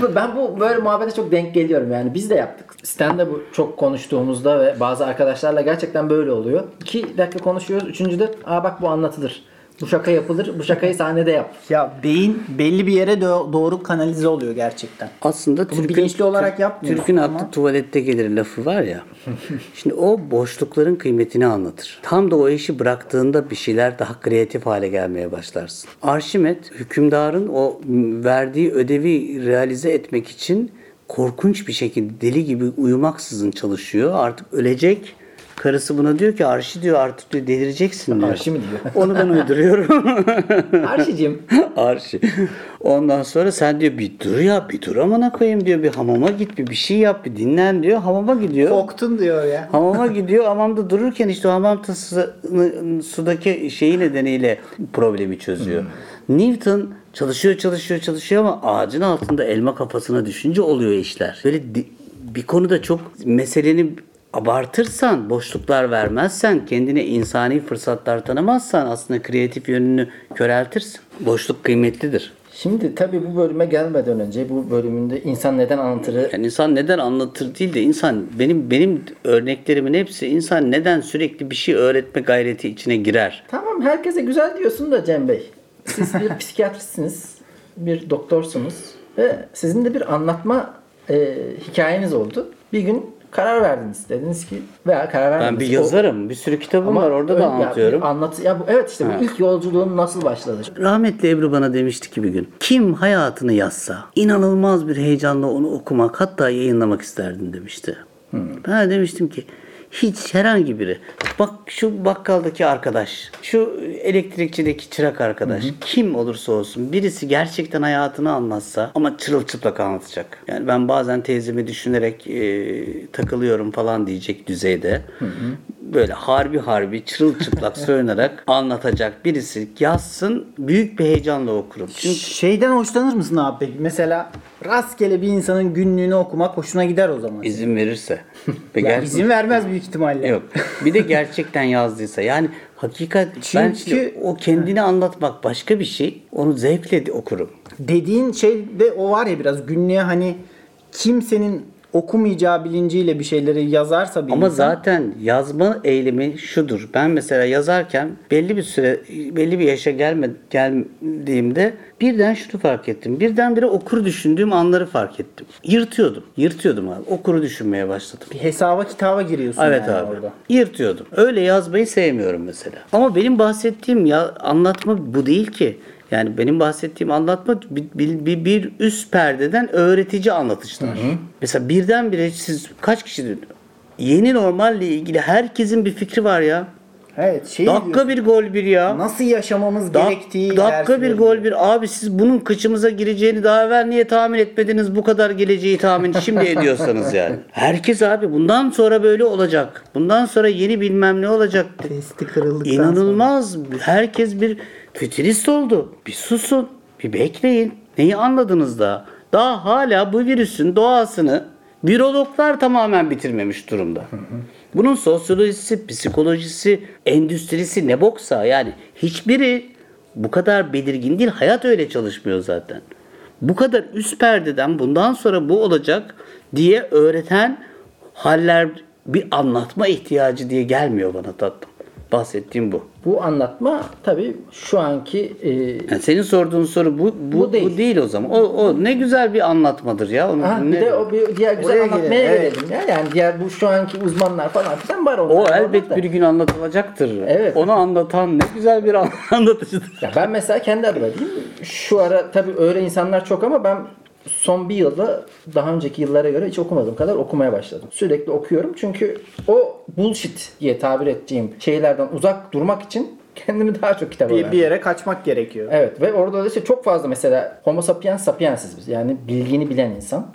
Ben bu böyle muhabbete çok denk geliyorum yani biz de yaptık. Stand-up'ı çok konuştuğumuzda ve bazı arkadaşlarla gerçekten böyle oluyor. İki dakika konuşuyoruz. Üçüncüde aa bak bu anlatılır. Bu şaka yapılır. Bu şakayı sahnede yap. Ya beyin belli bir yere do- doğru kanalize oluyor gerçekten. Aslında Bunu bilinçli olarak yapmıyoruz Türk'ün ama- tuvalette gelir lafı var ya. şimdi o boşlukların kıymetini anlatır. Tam da o işi bıraktığında bir şeyler daha kreatif hale gelmeye başlarsın. Arşimet hükümdarın o verdiği ödevi realize etmek için korkunç bir şekilde deli gibi uyumaksızın çalışıyor. Artık ölecek. Karısı buna diyor ki Arşi diyor artık diyor delireceksin diyor. Arşi mi diyor? Onu ben uyduruyorum. Arşicim. Arşi. Ondan sonra sen diyor bir dur ya bir dur amına koyayım diyor bir hamama git bir bir şey yap bir dinlen diyor. Hamama gidiyor. Koktun diyor ya. Hamama gidiyor. Hamamda dururken işte hamam tasını sudaki şeyi nedeniyle problemi çözüyor. Newton çalışıyor çalışıyor çalışıyor ama ağacın altında elma kafasına düşünce oluyor işler. Böyle bir konuda çok meseleni abartırsan, boşluklar vermezsen, kendine insani fırsatlar tanımazsan aslında kreatif yönünü köreltirsin. Boşluk kıymetlidir. Şimdi tabii bu bölüme gelmeden önce bu bölümünde insan neden anlatırı Yani insan neden anlatır değil de insan benim benim örneklerimin hepsi insan neden sürekli bir şey öğretme gayreti içine girer. Tamam herkese güzel diyorsun da Cem Bey. Siz bir psikiyatristsiniz, bir doktorsunuz ve sizin de bir anlatma e, hikayeniz oldu. Bir gün karar verdiniz. Dediniz ki veya karar vermediniz. Ben bir yazarım. Bir sürü kitabım Ama var. Orada da ya anlatıyorum. bir anlat ya bu evet işte bu ilk yolculuğun nasıl başladı? Rahmetli Ebru bana demişti ki bir gün. Kim hayatını yazsa inanılmaz bir heyecanla onu okumak hatta yayınlamak isterdim demişti. Ben de demiştim ki Hiç herhangi biri. Bak şu bakkaldaki arkadaş, şu elektrikçideki çırak arkadaş, kim olursa olsun birisi gerçekten hayatını anlatsa ama çırılçıplak anlatacak. Yani ben bazen teyzemi düşünerek e, takılıyorum falan diyecek düzeyde. Böyle harbi harbi çırılçıplak soyunarak anlatacak birisi yazsın büyük bir heyecanla okurum. Çünkü Şeyden hoşlanır mısın abi peki? Mesela rastgele bir insanın günlüğünü okumak hoşuna gider o zaman. izin verirse. Ve Ya ger- izin vermez büyük ihtimalle. Yok. Bir de gerçekten yazdıysa yani hakikat ben Çünkü- şimdi o kendini anlatmak başka bir şey. Onu zevkle de okurum. Dediğin şey de o var ya biraz günlüğe hani kimsenin okumayacağı bilinciyle bir şeyleri yazarsa bir Ama insan, zaten yazma eylemi şudur. Ben mesela yazarken belli bir süre belli bir yaşa gelme, geldiğimde birden şunu fark ettim. Birdenbire okuru düşündüğüm anları fark ettim. Yırtıyordum. Yırtıyordum abi. Okuru düşünmeye başladım. bir hesaba kitaba giriyorsun Evet yani abi. orada. Yırtıyordum. Öyle yazmayı sevmiyorum mesela. Ama benim bahsettiğim ya anlatma bu değil ki. Yani benim bahsettiğim anlatma bir, bir, bir, üst perdeden öğretici anlatışlar. Mesela birdenbire siz kaç kişi yeni normalle ilgili herkesin bir fikri var ya. Evet şey dakika diyorsun, bir gol bir ya. nasıl yaşamamız Dak- gerektiği dakika bir gol bir. Abi siz bunun kıçımıza gireceğini daha evvel niye tahmin etmediniz? Bu kadar geleceği tahmin şimdi ediyorsanız yani. Herkes abi bundan sonra böyle olacak. Bundan sonra yeni bilmem ne olacak. Testi kırıldıktan İnanılmaz. Herkes bir fütürist oldu. Bir susun. Bir bekleyin. Neyi anladınız daha? Daha hala bu virüsün doğasını virologlar tamamen bitirmemiş durumda. Bunun sosyolojisi, psikolojisi, endüstrisi ne boksa yani hiçbiri bu kadar belirgin değil. Hayat öyle çalışmıyor zaten. Bu kadar üst perdeden bundan sonra bu olacak diye öğreten haller bir anlatma ihtiyacı diye gelmiyor bana tatlım. Bahsettiğim bu. Bu anlatma tabii şu anki e, Yani senin sorduğun soru bu bu, bu, Bu değil. değil. o zaman. O, o ne güzel bir anlatmadır ya. Onu, Ha, ne- bir de o bir diğer güzel Oraya anlatmaya gelelim, evet. gelelim ya. Yani diğer bu şu anki uzmanlar falan filan var onlar. o elbet da. bir gün anlatılacaktır. Evet. Onu anlatan ne güzel bir an- anlatıcıdır. Ya ben mesela kendi adıma diyeyim. Şu ara tabii öyle insanlar çok ama ben son bir yılda daha önceki yıllara göre hiç okumadığım kadar okumaya başladım. Sürekli okuyorum çünkü o bullshit diye tabir ettiğim şeylerden uzak durmak için kendimi daha çok kitaba Bir, verdim. bir yere kaçmak gerekiyor. Evet ve orada da işte çok fazla mesela homo sapiens sapiensiz biz. Yani bildiğini bilen insan.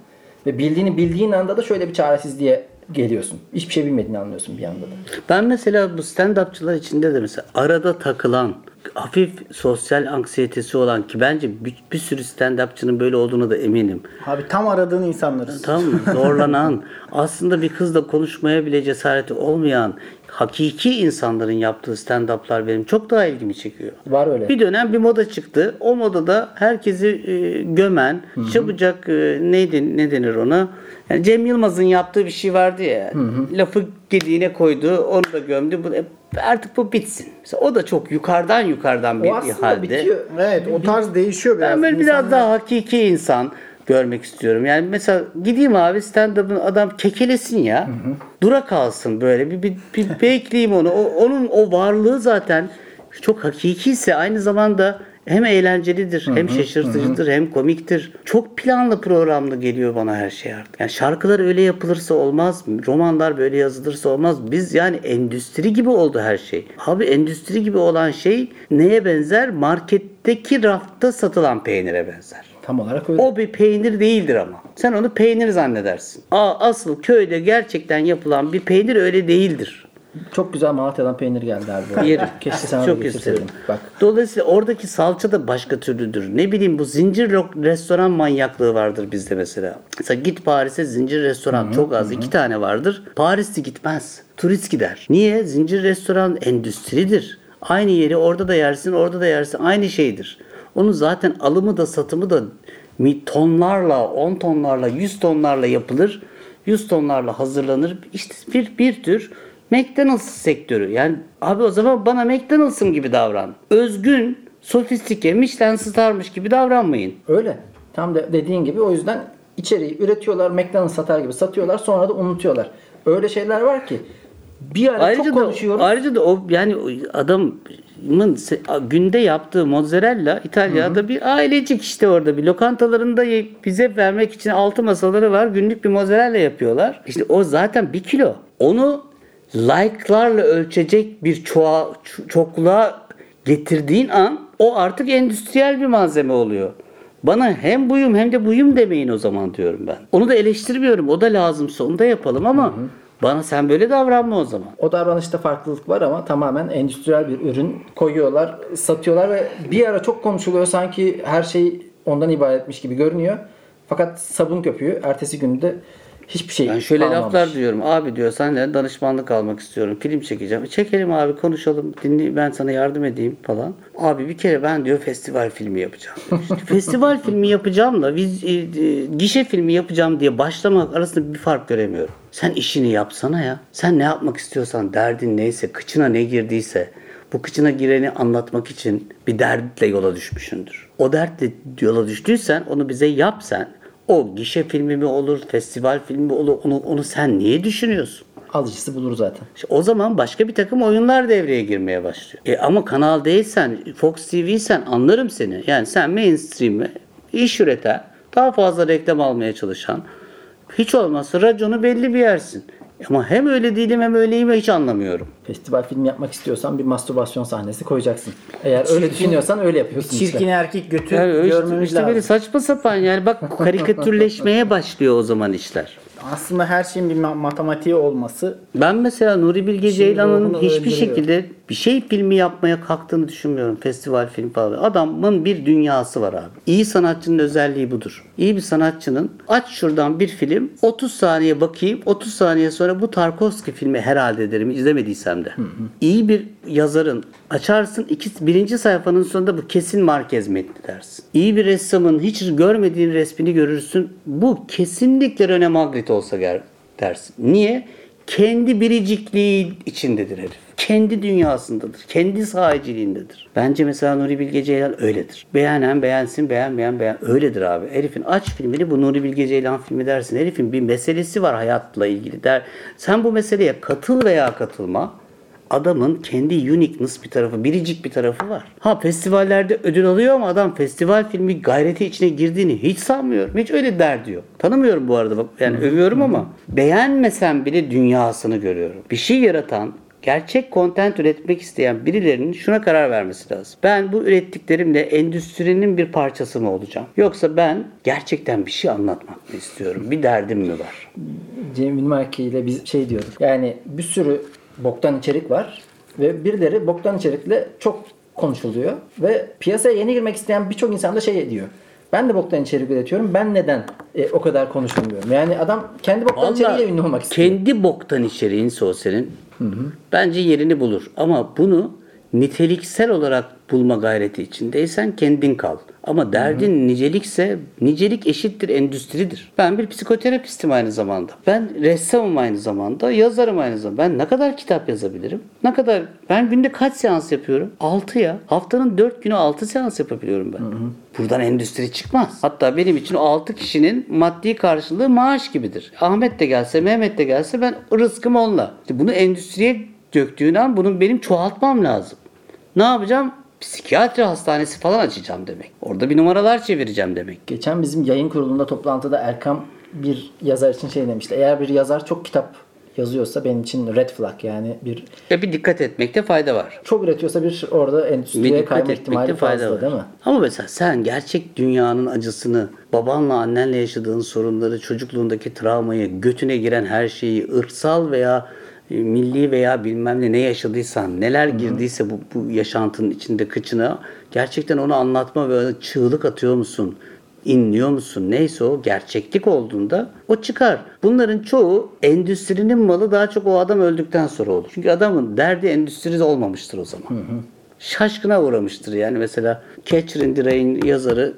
Ve bildiğini bildiğin anda da şöyle bir çaresizliğe geliyorsun. Hiçbir şey bilmediğini anlıyorsun bir anda da. Ben mesela bu stand-upçılar içinde de mesela arada takılan hafif sosyal anksiyetesi olan ki bence bir, bir sürü stand-upçının böyle olduğuna da eminim. Abi tam aradığın insanlarız. Mı? Zorlanan, aslında bir kızla konuşmaya bile cesareti olmayan, hakiki insanların yaptığı stand-up'lar benim çok daha ilgimi çekiyor. Var öyle. Bir dönem bir moda çıktı. O modada herkesi e, gömen, çabucak e, neydi ne denir ona? Yani Cem Yılmaz'ın yaptığı bir şey vardı ya. Lafı gediğine koydu, onu da gömdü. Bu, e, artık bu bitsin. Mesela o da çok yukarıdan yukarıdan bir O aslında halde. bitiyor. Evet o tarz değişiyor biraz. Ben böyle biraz daha hakiki insan görmek istiyorum. Yani mesela gideyim abi stand-up'ın adam kekelesin ya. Dura kalsın böyle. Bir, bir, bir bekleyeyim onu. O, onun o varlığı zaten çok hakikiyse aynı zamanda hem eğlencelidir, hem şaşırtıcıdır, hem komiktir. Çok planlı programlı geliyor bana her şey artık. Yani şarkılar öyle yapılırsa olmaz, romanlar böyle yazılırsa olmaz. Biz yani endüstri gibi oldu her şey. Abi endüstri gibi olan şey neye benzer? Marketteki rafta satılan peynire benzer. Tam olarak öyle. O bir peynir değildir ama. Sen onu peynir zannedersin. Aa, asıl köyde gerçekten yapılan bir peynir öyle değildir. Çok güzel Malatya'dan peynir geldi abi. Yerim. Keşke sana Çok getirseydim. isterim. Bak. Dolayısıyla oradaki salça da başka türlüdür. Ne bileyim bu zincir restoran manyaklığı vardır bizde mesela. Mesela git Paris'e zincir restoran çok az iki tane vardır. Parisli gitmez. Turist gider. Niye? Zincir restoran endüstridir. Aynı yeri orada da yersin, orada da yersin. Aynı şeydir. Onun zaten alımı da satımı da tonlarla, 10 tonlarla, 100 tonlarla yapılır. 100 tonlarla hazırlanır. İşte bir, bir tür McDonald's sektörü. Yani abi o zaman bana McDonald's'ım gibi davran. Özgün, sofistike, Michelin starmış gibi davranmayın. Öyle. Tam da dediğin gibi o yüzden içeriği üretiyorlar. McDonald's satar gibi satıyorlar. Sonra da unutuyorlar. Öyle şeyler var ki bir ara Ayrıca çok da, konuşuyoruz. ayrıca da o yani adamın günde yaptığı mozzarella İtalya'da bir ailecik işte orada bir lokantalarında bize vermek için altı masaları var. Günlük bir mozzarella yapıyorlar. İşte o zaten bir kilo. Onu like'larla ölçecek bir çoğa, çokluğa getirdiğin an o artık endüstriyel bir malzeme oluyor. Bana hem buyum hem de buyum demeyin o zaman diyorum ben. Onu da eleştirmiyorum. O da lazımsa onu da yapalım ama bana sen böyle davranma o zaman. O davranışta farklılık var ama tamamen endüstriyel bir ürün koyuyorlar, satıyorlar ve bir ara çok konuşuluyor sanki her şey ondan ibaretmiş gibi görünüyor. Fakat sabun köpüğü ertesi günde hiçbir şey Ben şöyle kalmamış. laflar diyorum. Abi diyor senden danışmanlık almak istiyorum. Film çekeceğim. Çekelim abi konuşalım. Dinle, ben sana yardım edeyim falan. Abi bir kere ben diyor festival filmi yapacağım. İşte festival filmi yapacağımla biz, e, e, gişe filmi yapacağım diye başlamak arasında bir fark göremiyorum. Sen işini yapsana ya. Sen ne yapmak istiyorsan derdin neyse, kıçına ne girdiyse bu kıçına gireni anlatmak için bir dertle yola düşmüşsündür. O dertle yola düştüysen onu bize yap sen. O gişe filmi mi olur, festival filmi mi olur onu, onu sen niye düşünüyorsun? Alıcısı bulur zaten. İşte o zaman başka bir takım oyunlar devreye girmeye başlıyor. E ama kanal değilsen, Fox TV'sen anlarım seni. Yani sen mainstream'e iş üreten, daha fazla reklam almaya çalışan, hiç olmazsa raconu belli bir yersin. Ama hem öyle değilim hem öyleyim hiç anlamıyorum. Festival filmi yapmak istiyorsan bir mastürbasyon sahnesi koyacaksın. Eğer öyle düşünüyorsan öyle yapıyorsun Çirkin işte. erkek götü Yani görmemiz işte lazım. böyle saçma sapan yani bak karikatürleşmeye başlıyor o zaman işler. Aslında her şeyin bir ma- matematiği olması Ben mesela Nuri Bilge Ceylan'ın hiçbir öldürüyor. şekilde bir şey filmi yapmaya kalktığını düşünmüyorum. Festival film falan. Adamın bir dünyası var abi. İyi sanatçının özelliği budur. İyi bir sanatçının aç şuradan bir film 30 saniye bakayım 30 saniye sonra bu Tarkovski filmi herhalde derim izlemediysem de. İyi bir yazarın açarsın iki, birinci sayfanın sonunda bu kesin Marquez metni dersin. İyi bir ressamın hiç görmediğin resmini görürsün. Bu kesinlikle Rene Magritte olsa ger dersin. Niye? Kendi biricikliği içindedir herif. Kendi dünyasındadır. Kendi sahiciliğindedir. Bence mesela Nuri Bilge Ceylan öyledir. Beğenen beğensin, beğenmeyen beğen. Öyledir abi. Herifin aç filmini bu Nuri Bilge Ceylan filmi dersin. Herifin bir meselesi var hayatla ilgili der. Sen bu meseleye katıl veya katılma. Adamın kendi uniqueness bir tarafı, biricik bir tarafı var. Ha festivallerde ödül alıyor ama adam festival filmi gayreti içine girdiğini hiç sanmıyorum. Hiç öyle der diyor. Tanımıyorum bu arada bak yani övüyorum ama beğenmesem bile dünyasını görüyorum. Bir şey yaratan, gerçek content üretmek isteyen birilerinin şuna karar vermesi lazım. Ben bu ürettiklerimle endüstrinin bir parçası mı olacağım? Yoksa ben gerçekten bir şey anlatmak mı istiyorum? Bir derdim mi var? Cem Yılmazki ile biz şey diyorduk. Yani bir sürü boktan içerik var ve birileri boktan içerikle çok konuşuluyor ve piyasaya yeni girmek isteyen birçok insan da şey diyor. Ben de boktan içerik üretiyorum. Ben neden e, o kadar konuşulmuyorum? Yani adam kendi boktan Vallahi içeriğiyle ünlü olmak istiyor. Kendi boktan içeriğinse o senin bence yerini bulur. Ama bunu niteliksel olarak bulma gayreti içindeysen kendin kal. Ama derdin nicelikse nicelik eşittir endüstridir. Ben bir psikoterapistim aynı zamanda. Ben ressamım aynı zamanda, yazarım aynı zamanda. Ben ne kadar kitap yazabilirim? Ne kadar ben günde kaç seans yapıyorum? 6 ya. Haftanın 4 günü 6 seans yapabiliyorum ben. Buradan endüstri çıkmaz. Hatta benim için o 6 kişinin maddi karşılığı maaş gibidir. Ahmet de gelse, Mehmet de gelse ben rızkım onunla. İşte bunu endüstriye döktüğün an bunun benim çoğaltmam lazım. Ne yapacağım? Psikiyatri hastanesi falan açacağım demek. Orada bir numaralar çevireceğim demek. Geçen bizim yayın kurulunda toplantıda Erkam bir yazar için şey demişti. Eğer bir yazar çok kitap yazıyorsa benim için red flag yani bir Ve bir dikkat etmekte fayda var. çok üretiyorsa bir orada Bir endüstriye dikkat kayma ihtimali fayda fazla var. değil mi? Ama mesela sen gerçek dünyanın acısını, babanla annenle yaşadığın sorunları, çocukluğundaki travmayı, götüne giren her şeyi, ırksal veya e, milli veya bilmem ne ne yaşadıysan, neler girdiyse bu, bu yaşantının içinde kıçına gerçekten onu anlatma ve çığlık atıyor musun? inliyor musun? Neyse o gerçeklik olduğunda o çıkar. Bunların çoğu endüstrinin malı daha çok o adam öldükten sonra olur. Çünkü adamın derdi endüstride olmamıştır o zaman. Şaşkına uğramıştır yani mesela Catcher in the Rain yazarı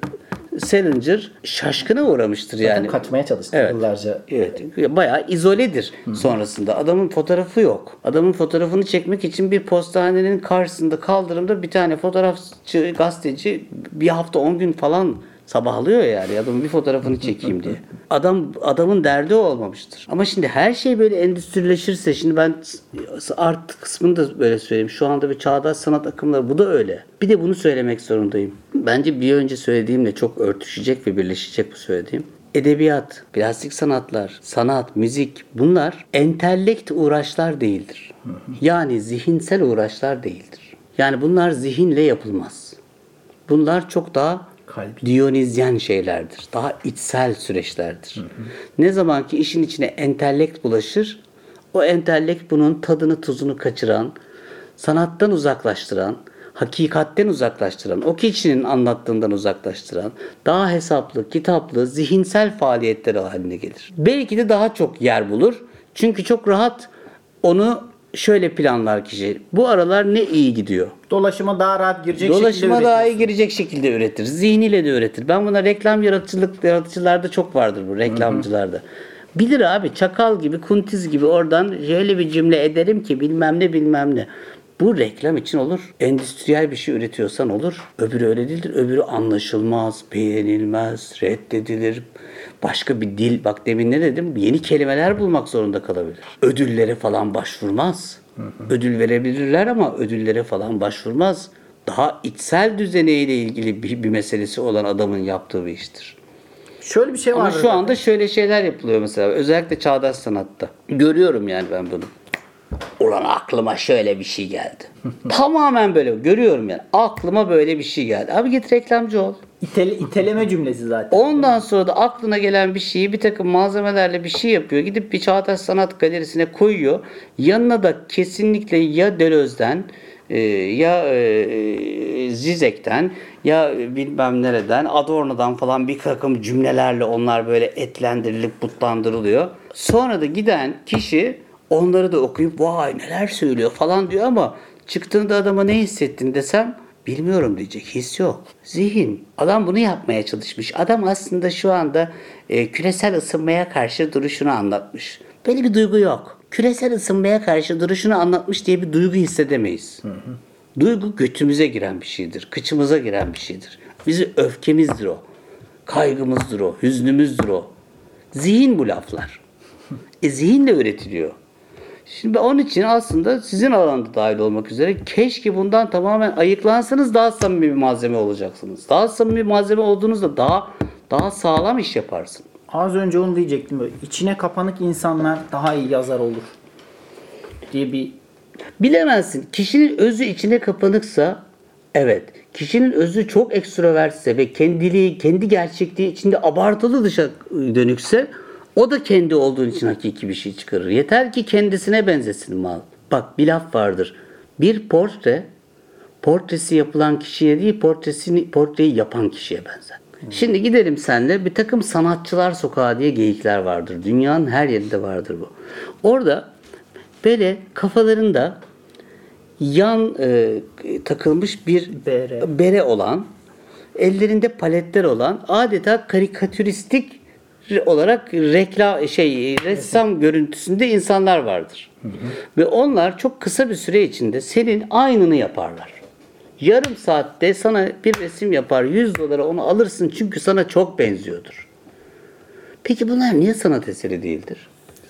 Salinger şaşkına uğramıştır Zaten yani. kaçmaya çalıştı Evet. yıllarca. Evet. Bayağı izoledir sonrasında. Adamın fotoğrafı yok. Adamın fotoğrafını çekmek için bir postanenin karşısında kaldırımda bir tane fotoğrafçı, gazeteci bir hafta 10 gün falan sabahlıyor yani adamın bir fotoğrafını çekeyim diye. Adam adamın derdi olmamıştır. Ama şimdi her şey böyle endüstrileşirse şimdi ben art kısmını da böyle söyleyeyim. Şu anda bir çağdaş sanat akımları bu da öyle. Bir de bunu söylemek zorundayım. Bence bir önce söylediğimle çok örtüşecek ve birleşecek bu söylediğim. edebiyat, plastik sanatlar, sanat, müzik bunlar entellekt uğraşlar değildir. Yani zihinsel uğraşlar değildir. Yani bunlar zihinle yapılmaz. Bunlar çok daha Kalbi. Diyonizyen şeylerdir. Daha içsel süreçlerdir. Ne zaman ki işin içine entellekt bulaşır, o entellekt bunun tadını tuzunu kaçıran, sanattan uzaklaştıran, hakikatten uzaklaştıran, o kişinin anlattığından uzaklaştıran, daha hesaplı, kitaplı, zihinsel faaliyetleri haline gelir. Belki de daha çok yer bulur. Çünkü çok rahat onu şöyle planlar kişi. Bu aralar ne iyi gidiyor. Dolaşıma daha rahat girecek şekilde Dolaşıma daha iyi girecek şekilde üretir. Zihniyle de üretir. Ben buna reklam yaratıcılık yaratıcılarda çok vardır bu reklamcılarda. Bilir abi çakal gibi kuntiz gibi oradan şöyle bir cümle ederim ki bilmem ne bilmem ne. Bu reklam için olur. Endüstriyel bir şey üretiyorsan olur. Öbürü öyle değildir. Öbürü anlaşılmaz, beğenilmez, reddedilir. Başka bir dil, bak demin ne dedim? Yeni kelimeler bulmak zorunda kalabilir. Ödüllere falan başvurmaz. Ödül verebilirler ama ödüllere falan başvurmaz. Daha içsel düzeneyle ilgili bir, bir meselesi olan adamın yaptığı bir iştir. Şöyle bir şey var. Ama şu anda şöyle şeyler yapılıyor mesela. Özellikle çağdaş sanatta. Görüyorum yani ben bunu. Ulan aklıma şöyle bir şey geldi. Tamamen böyle görüyorum yani. Aklıma böyle bir şey geldi. Abi git reklamcı ol. İtele- iteleme cümlesi zaten. Ondan sonra da aklına gelen bir şeyi bir takım malzemelerle bir şey yapıyor. Gidip bir Çağdaş Sanat Galerisi'ne koyuyor. Yanına da kesinlikle ya Deleuze'den e, ya e, Zizek'ten ya bilmem nereden Adorno'dan falan bir takım cümlelerle onlar böyle etlendirilip butlandırılıyor. Sonra da giden kişi onları da okuyup vay neler söylüyor falan diyor ama çıktığında adama ne hissettin desem Bilmiyorum diyecek. His yok. Zihin. Adam bunu yapmaya çalışmış. Adam aslında şu anda e, küresel ısınmaya karşı duruşunu anlatmış. Böyle bir duygu yok. Küresel ısınmaya karşı duruşunu anlatmış diye bir duygu hissedemeyiz. Duygu götümüze giren bir şeydir. Kıçımıza giren bir şeydir. Bizi öfkemizdir o. Kaygımızdır o. Hüznümüzdür o. Zihin bu laflar. E, zihinle üretiliyor. Şimdi onun için aslında sizin alanda dahil olmak üzere keşke bundan tamamen ayıklansanız daha samimi bir malzeme olacaksınız. Daha samimi malzeme olduğunuzda daha daha sağlam iş yaparsın. Az önce onu diyecektim böyle. İçine kapanık insanlar daha iyi yazar olur. Diye bir Bilemezsin. Kişinin özü içine kapanıksa evet. Kişinin özü çok ekstrovertse ve kendiliği, kendi gerçekliği içinde abartılı dışa dönükse o da kendi olduğun için hakiki bir şey çıkarır. Yeter ki kendisine benzesin mal. Bak bir laf vardır. Bir portre portresi yapılan kişiye değil portresini portreyi yapan kişiye benzer. Şimdi gidelim senle bir takım sanatçılar sokağı diye geyikler vardır. Dünyanın her yerinde vardır bu. Orada böyle kafalarında yan e, takılmış bir Bere. bere olan, ellerinde paletler olan adeta karikatüristik olarak reklam şey ressam görüntüsünde insanlar vardır. Ve onlar çok kısa bir süre içinde senin aynını yaparlar. Yarım saatte sana bir resim yapar 100 dolara onu alırsın çünkü sana çok benziyordur. Peki bunlar niye sanat eseri değildir?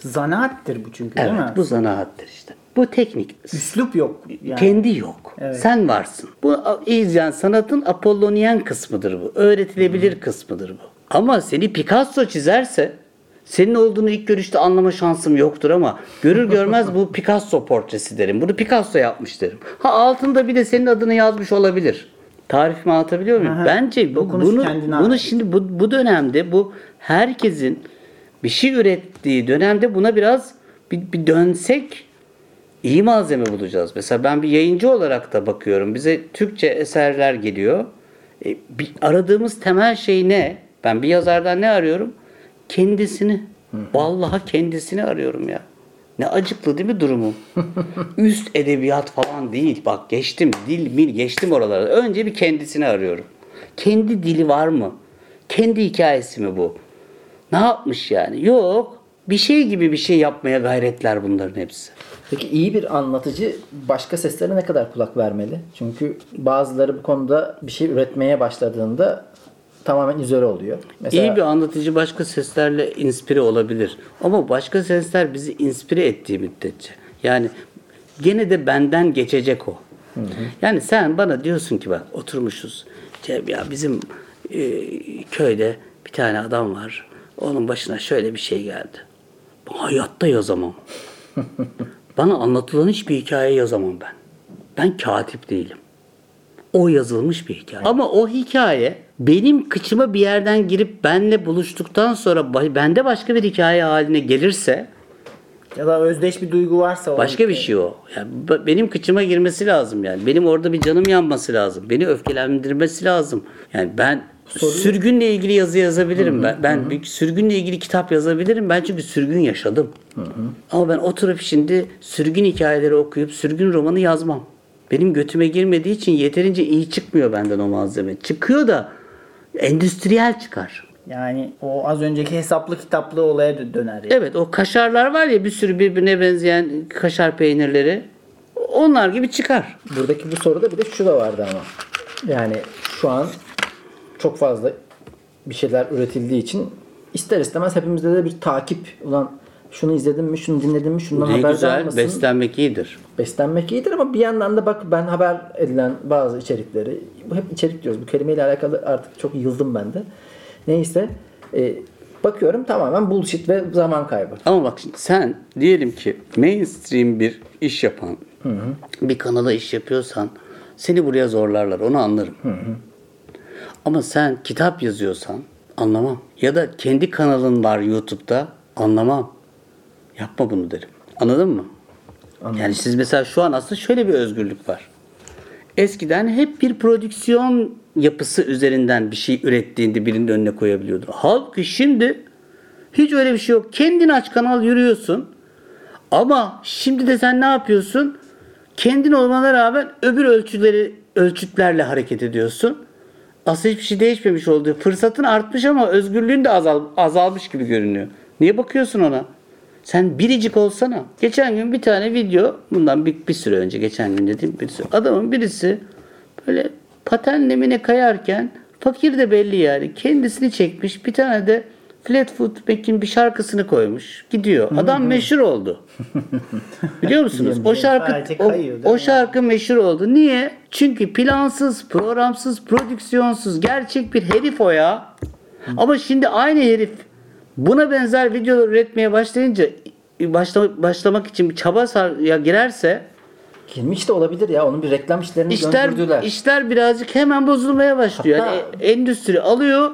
zanaattir bu çünkü Evet değil mi? bu zanaattir işte. Bu teknik. Üslup yok. Yani. Kendi yok. Evet. Sen varsın. Bu yani sanatın Apollonian kısmıdır bu. Öğretilebilir kısmıdır bu. Ama seni Picasso çizerse senin olduğunu ilk görüşte anlama şansım yoktur ama görür görmez bu Picasso portresi derim. Bunu Picasso yapmış derim. Ha altında bir de senin adını yazmış olabilir. Tarifimi anlatabiliyor muyum? Aha. Bence bu- bunu bunu şimdi bu, bu dönemde bu herkesin bir şey ürettiği dönemde buna biraz bir, bir dönsek iyi malzeme bulacağız. Mesela ben bir yayıncı olarak da bakıyorum. Bize Türkçe eserler geliyor. E, bir aradığımız temel şey ne? Ben bir yazardan ne arıyorum? Kendisini. Vallahi kendisini arıyorum ya. Ne acıklı değil mi durumum? Üst edebiyat falan değil. Bak geçtim dil mil geçtim oralara. Önce bir kendisini arıyorum. Kendi dili var mı? Kendi hikayesi mi bu? Ne yapmış yani? Yok. Bir şey gibi bir şey yapmaya gayretler bunların hepsi. Peki iyi bir anlatıcı başka seslere ne kadar kulak vermeli? Çünkü bazıları bu konuda bir şey üretmeye başladığında tamamen izole oluyor. Mesela İyi bir anlatıcı başka seslerle inspire olabilir. Ama başka sesler bizi inspire ettiği müddetçe. Yani gene de benden geçecek o. Yani sen bana diyorsun ki bak oturmuşuz. Ya bizim e, köyde bir tane adam var. Onun başına şöyle bir şey geldi. Hayatta yazamam. Bana anlatılan hiçbir hikaye yazamam ben. Ben katip değilim. O yazılmış bir hikaye. Ama o hikaye benim kıçıma bir yerden girip benle buluştuktan sonra bende başka bir hikaye haline gelirse Ya da özdeş bir duygu varsa başka bir şey o. Yani benim kıçıma girmesi lazım yani. Benim orada bir canım yanması lazım. Beni öfkelendirmesi lazım. Yani ben sürgünle ilgili yazı yazabilirim ben. Ben bir sürgünle ilgili kitap yazabilirim. Ben çünkü sürgün yaşadım. Ama ben oturup şimdi sürgün hikayeleri okuyup sürgün romanı yazmam. Benim götüme girmediği için yeterince iyi çıkmıyor benden o malzeme. Çıkıyor da endüstriyel çıkar. Yani o az önceki hesaplı kitaplı olaya dö- döner. Yani. Evet o kaşarlar var ya bir sürü birbirine benzeyen kaşar peynirleri. Onlar gibi çıkar. Buradaki bu soruda bir de şu da vardı ama. Yani şu an çok fazla bir şeyler üretildiği için ister istemez hepimizde de bir takip. Ulan şunu izledin mi, şunu dinledin mi, şundan Ne haberdar güzel mısın? beslenmek iyidir. Beslenmek iyidir ama bir yandan da bak ben haber edilen bazı içerikleri, bu hep içerik diyoruz. Bu kelimeyle alakalı artık çok yıldım ben de. Neyse e, bakıyorum tamamen bullshit ve zaman kaybı. Ama bak şimdi sen diyelim ki mainstream bir iş yapan bir kanala iş yapıyorsan seni buraya zorlarlar onu anlarım. Ama sen kitap yazıyorsan anlamam. Ya da kendi kanalın var YouTube'da anlamam. Yapma bunu derim. Anladın mı? Yani siz mesela şu an aslında şöyle bir özgürlük var. Eskiden hep bir prodüksiyon yapısı üzerinden bir şey ürettiğinde birinin önüne koyabiliyordu. Halbuki şimdi hiç öyle bir şey yok. Kendin aç kanal yürüyorsun. Ama şimdi de sen ne yapıyorsun? Kendin olmana rağmen öbür ölçüleri ölçütlerle hareket ediyorsun. Aslında hiçbir şey değişmemiş oldu. Fırsatın artmış ama özgürlüğün de azal, azalmış gibi görünüyor. Niye bakıyorsun ona? Sen biricik olsana. Geçen gün bir tane video, bundan bir, bir süre önce, geçen gün dediğim bir süre. Adamın birisi böyle patenlemine kayarken fakir de belli yani. Kendisini çekmiş. Bir tane de Flatfoot Mac'in bir şarkısını koymuş. Gidiyor. Adam meşhur oldu. Biliyor musunuz? O şarkı o, o şarkı meşhur oldu. Niye? Çünkü plansız, programsız, prodüksiyonsuz gerçek bir herif o ya. Ama şimdi aynı herif buna benzer videolar üretmeye başlayınca başla, başlamak için bir çaba sarya girerse Girmiş de olabilir ya. Onun bir reklam işlerini işler döndürdüler. işler birazcık hemen bozulmaya başlıyor. Hatta- Yani e- endüstri alıyor,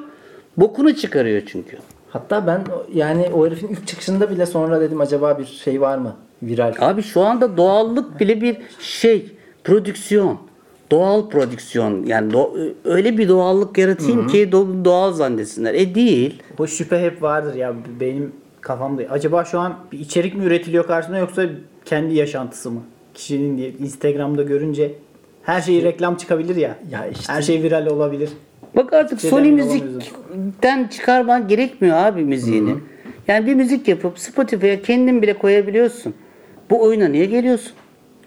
bokunu çıkarıyor çünkü. Hatta ben yani o herifin ilk çıkışında bile sonra dedim acaba bir şey var mı? Viral. Abi şu anda doğallık bile bir şey, prodüksiyon. Doğal prodüksiyon. Yani do- öyle bir doğallık yaratayım ki do- doğal zannetsinler. E değil. O şüphe hep vardır ya benim kafamda. Acaba şu an bir içerik mi üretiliyor karşısında yoksa kendi yaşantısı mı? Kişinin diye Instagram'da görünce her şeyi reklam çıkabilir ya. Ya işte- Her şey viral olabilir. Bak artık Şeyden Sony. Müzik'ten çıkarman gerekmiyor abi müziğini. Yani bir müzik yapıp Spotify'a kendin bile koyabiliyorsun. Bu oyuna niye geliyorsun?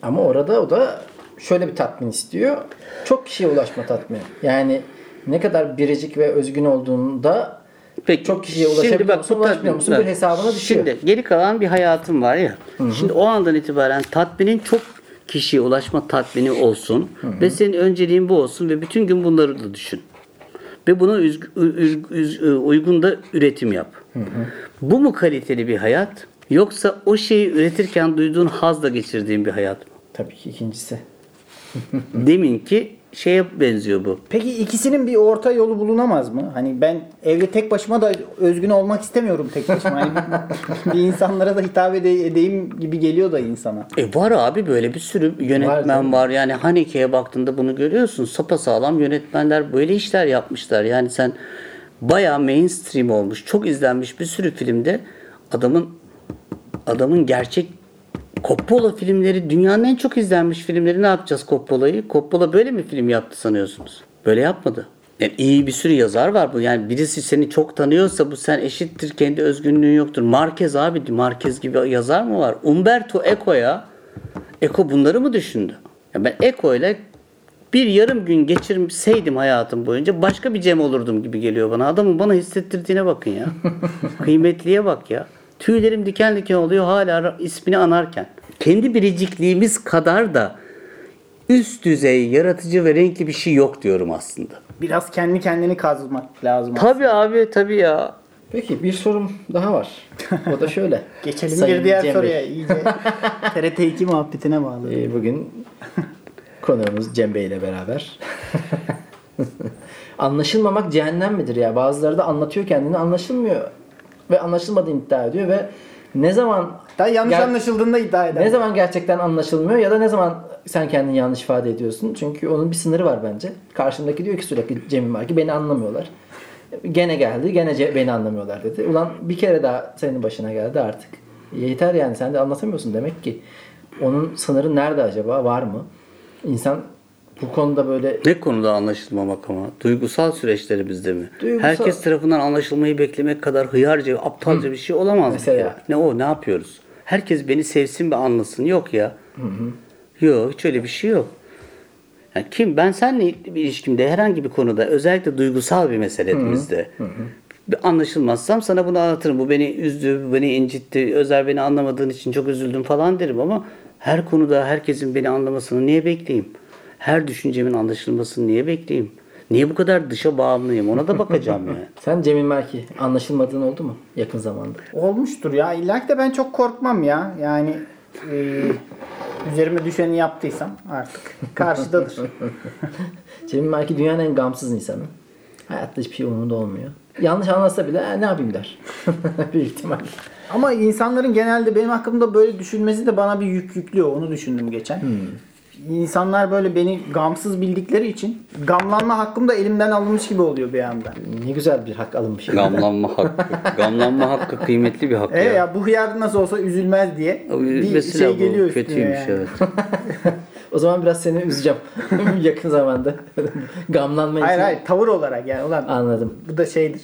Ama orada o da şöyle bir tatmin istiyor. Çok kişiye ulaşma tatmini. Yani ne kadar biricik ve özgün olduğunda Peki, çok kişiye ulaşabiliyor musun, bu ulaşmıyor musun? Bir hesabına düşüyor. Şimdi geri kalan bir hayatım var ya. Şimdi o andan itibaren tatminin çok kişiye ulaşma tatmini olsun ve senin önceliğin bu olsun ve bütün gün bunları da düşün. Ve buna üzg- üz- üz- uygun da üretim yap. Bu mu kaliteli bir hayat? Yoksa o şeyi üretirken duyduğun hazla geçirdiğin bir hayat mı? Tabii ki ikincisi. Deminki şeye benziyor bu. Peki ikisinin bir orta yolu bulunamaz mı? Hani ben evde tek başıma da özgün olmak istemiyorum tek başıma. Hani bir, bir insanlara da hitap ede- edeyim gibi geliyor da insana. E var abi böyle bir sürü yönetmen Var var. Yani Haneke'ye baktığında bunu görüyorsun. Sapasağlam yönetmenler böyle işler yapmışlar. Yani sen bayağı mainstream olmuş, çok izlenmiş bir sürü filmde adamın adamın gerçek Coppola filmleri dünyanın en çok izlenmiş filmleri ne yapacağız Coppola'yı? Coppola böyle mi film yaptı sanıyorsunuz? Böyle yapmadı. Yani iyi bir sürü yazar var bu. Yani birisi seni çok tanıyorsa bu sen eşittir kendi özgünlüğün yoktur. Marquez abi Marquez gibi yazar mı var? Umberto Eco'ya Eko bunları mı düşündü? Ya ben Eko ile bir yarım gün geçirseydim hayatım boyunca başka bir Cem olurdum gibi geliyor bana. Adamın bana hissettirdiğine bakın ya. Kıymetliye bak ya. Tüylerim diken diken oluyor hala ismini anarken. Kendi biricikliğimiz kadar da üst düzey yaratıcı ve renkli bir şey yok diyorum aslında. Biraz kendi kendini kazmak lazım. Tabii abi tabii ya. Peki bir sorum daha var. O da şöyle. Geçelim Sayın bir diğer Cem Bey. soruya. İyice TRT 2 muhabbetine bağlı. Ee, bugün konuğumuz Cem Bey ile beraber. Anlaşılmamak cehennem midir ya? Bazıları da anlatıyor kendini anlaşılmıyor ve anlaşılmadığını iddia ediyor ve ne zaman Daha yanlış Ger- anlaşıldığında iddia eder. ne zaman gerçekten anlaşılmıyor ya da ne zaman sen kendini yanlış ifade ediyorsun? Çünkü onun bir sınırı var bence. Karşımdaki diyor ki sürekli Cem'in var ki beni anlamıyorlar. Gene geldi, gene beni anlamıyorlar dedi. Ulan bir kere daha senin başına geldi artık. Yeter yani sen de anlatamıyorsun demek ki. Onun sınırı nerede acaba? Var mı? İnsan bu konuda böyle Ne konuda anlaşılmamak ama? Duygusal süreçlerimizde mi? Duygusal- Herkes tarafından anlaşılmayı beklemek kadar hıyarca, aptalca bir şey olamaz Mesela. ya? Ne o, ne yapıyoruz? Herkes beni sevsin ve anlasın. Yok ya. Yok, hiç öyle bir şey yok. Yani kim, ben seninle bir ilişkimde herhangi bir konuda, özellikle duygusal bir meselemizde anlaşılmazsam sana bunu anlatırım. Bu beni üzdü, bu beni incitti, Özer beni anlamadığın için çok üzüldüm falan derim ama her konuda herkesin beni anlamasını niye bekleyeyim? Her düşüncemin anlaşılmasını niye bekleyeyim? Niye bu kadar dışa bağımlıyım? Ona da bakacağım yani. sen Cemil Merki anlaşılmadığın oldu mu yakın zamanda? Olmuştur ya. İlla ki de ben çok korkmam ya. Yani e, üzerime düşeni yaptıysam artık karşıdadır. Cemil Merki dünyanın en gamsız insanı. Hayatta hiçbir şey umurunda olmuyor. Yanlış anlasa bile "E, ne yapayım der. Büyük ihtimal. Ama insanların genelde benim hakkımda böyle düşünmesi de bana bir yük yüklüyor. Onu düşündüm geçen. İnsanlar böyle beni gamsız bildikleri için gamlanma hakkım da elimden alınmış gibi oluyor bir anda. Ne güzel bir hak alınmış. Gamlanma hakkı. Gamlanma hakkı kıymetli bir hak E ya. ya bu hıyar nasıl olsa üzülmez diye bir Mesela şey geliyor üstüne kötüymüş yani. evet. O zaman biraz seni üzeceğim yakın zamanda. Gamlanma için. Hayır hayır tavır olarak yani ulan Anladım. bu da şeydir.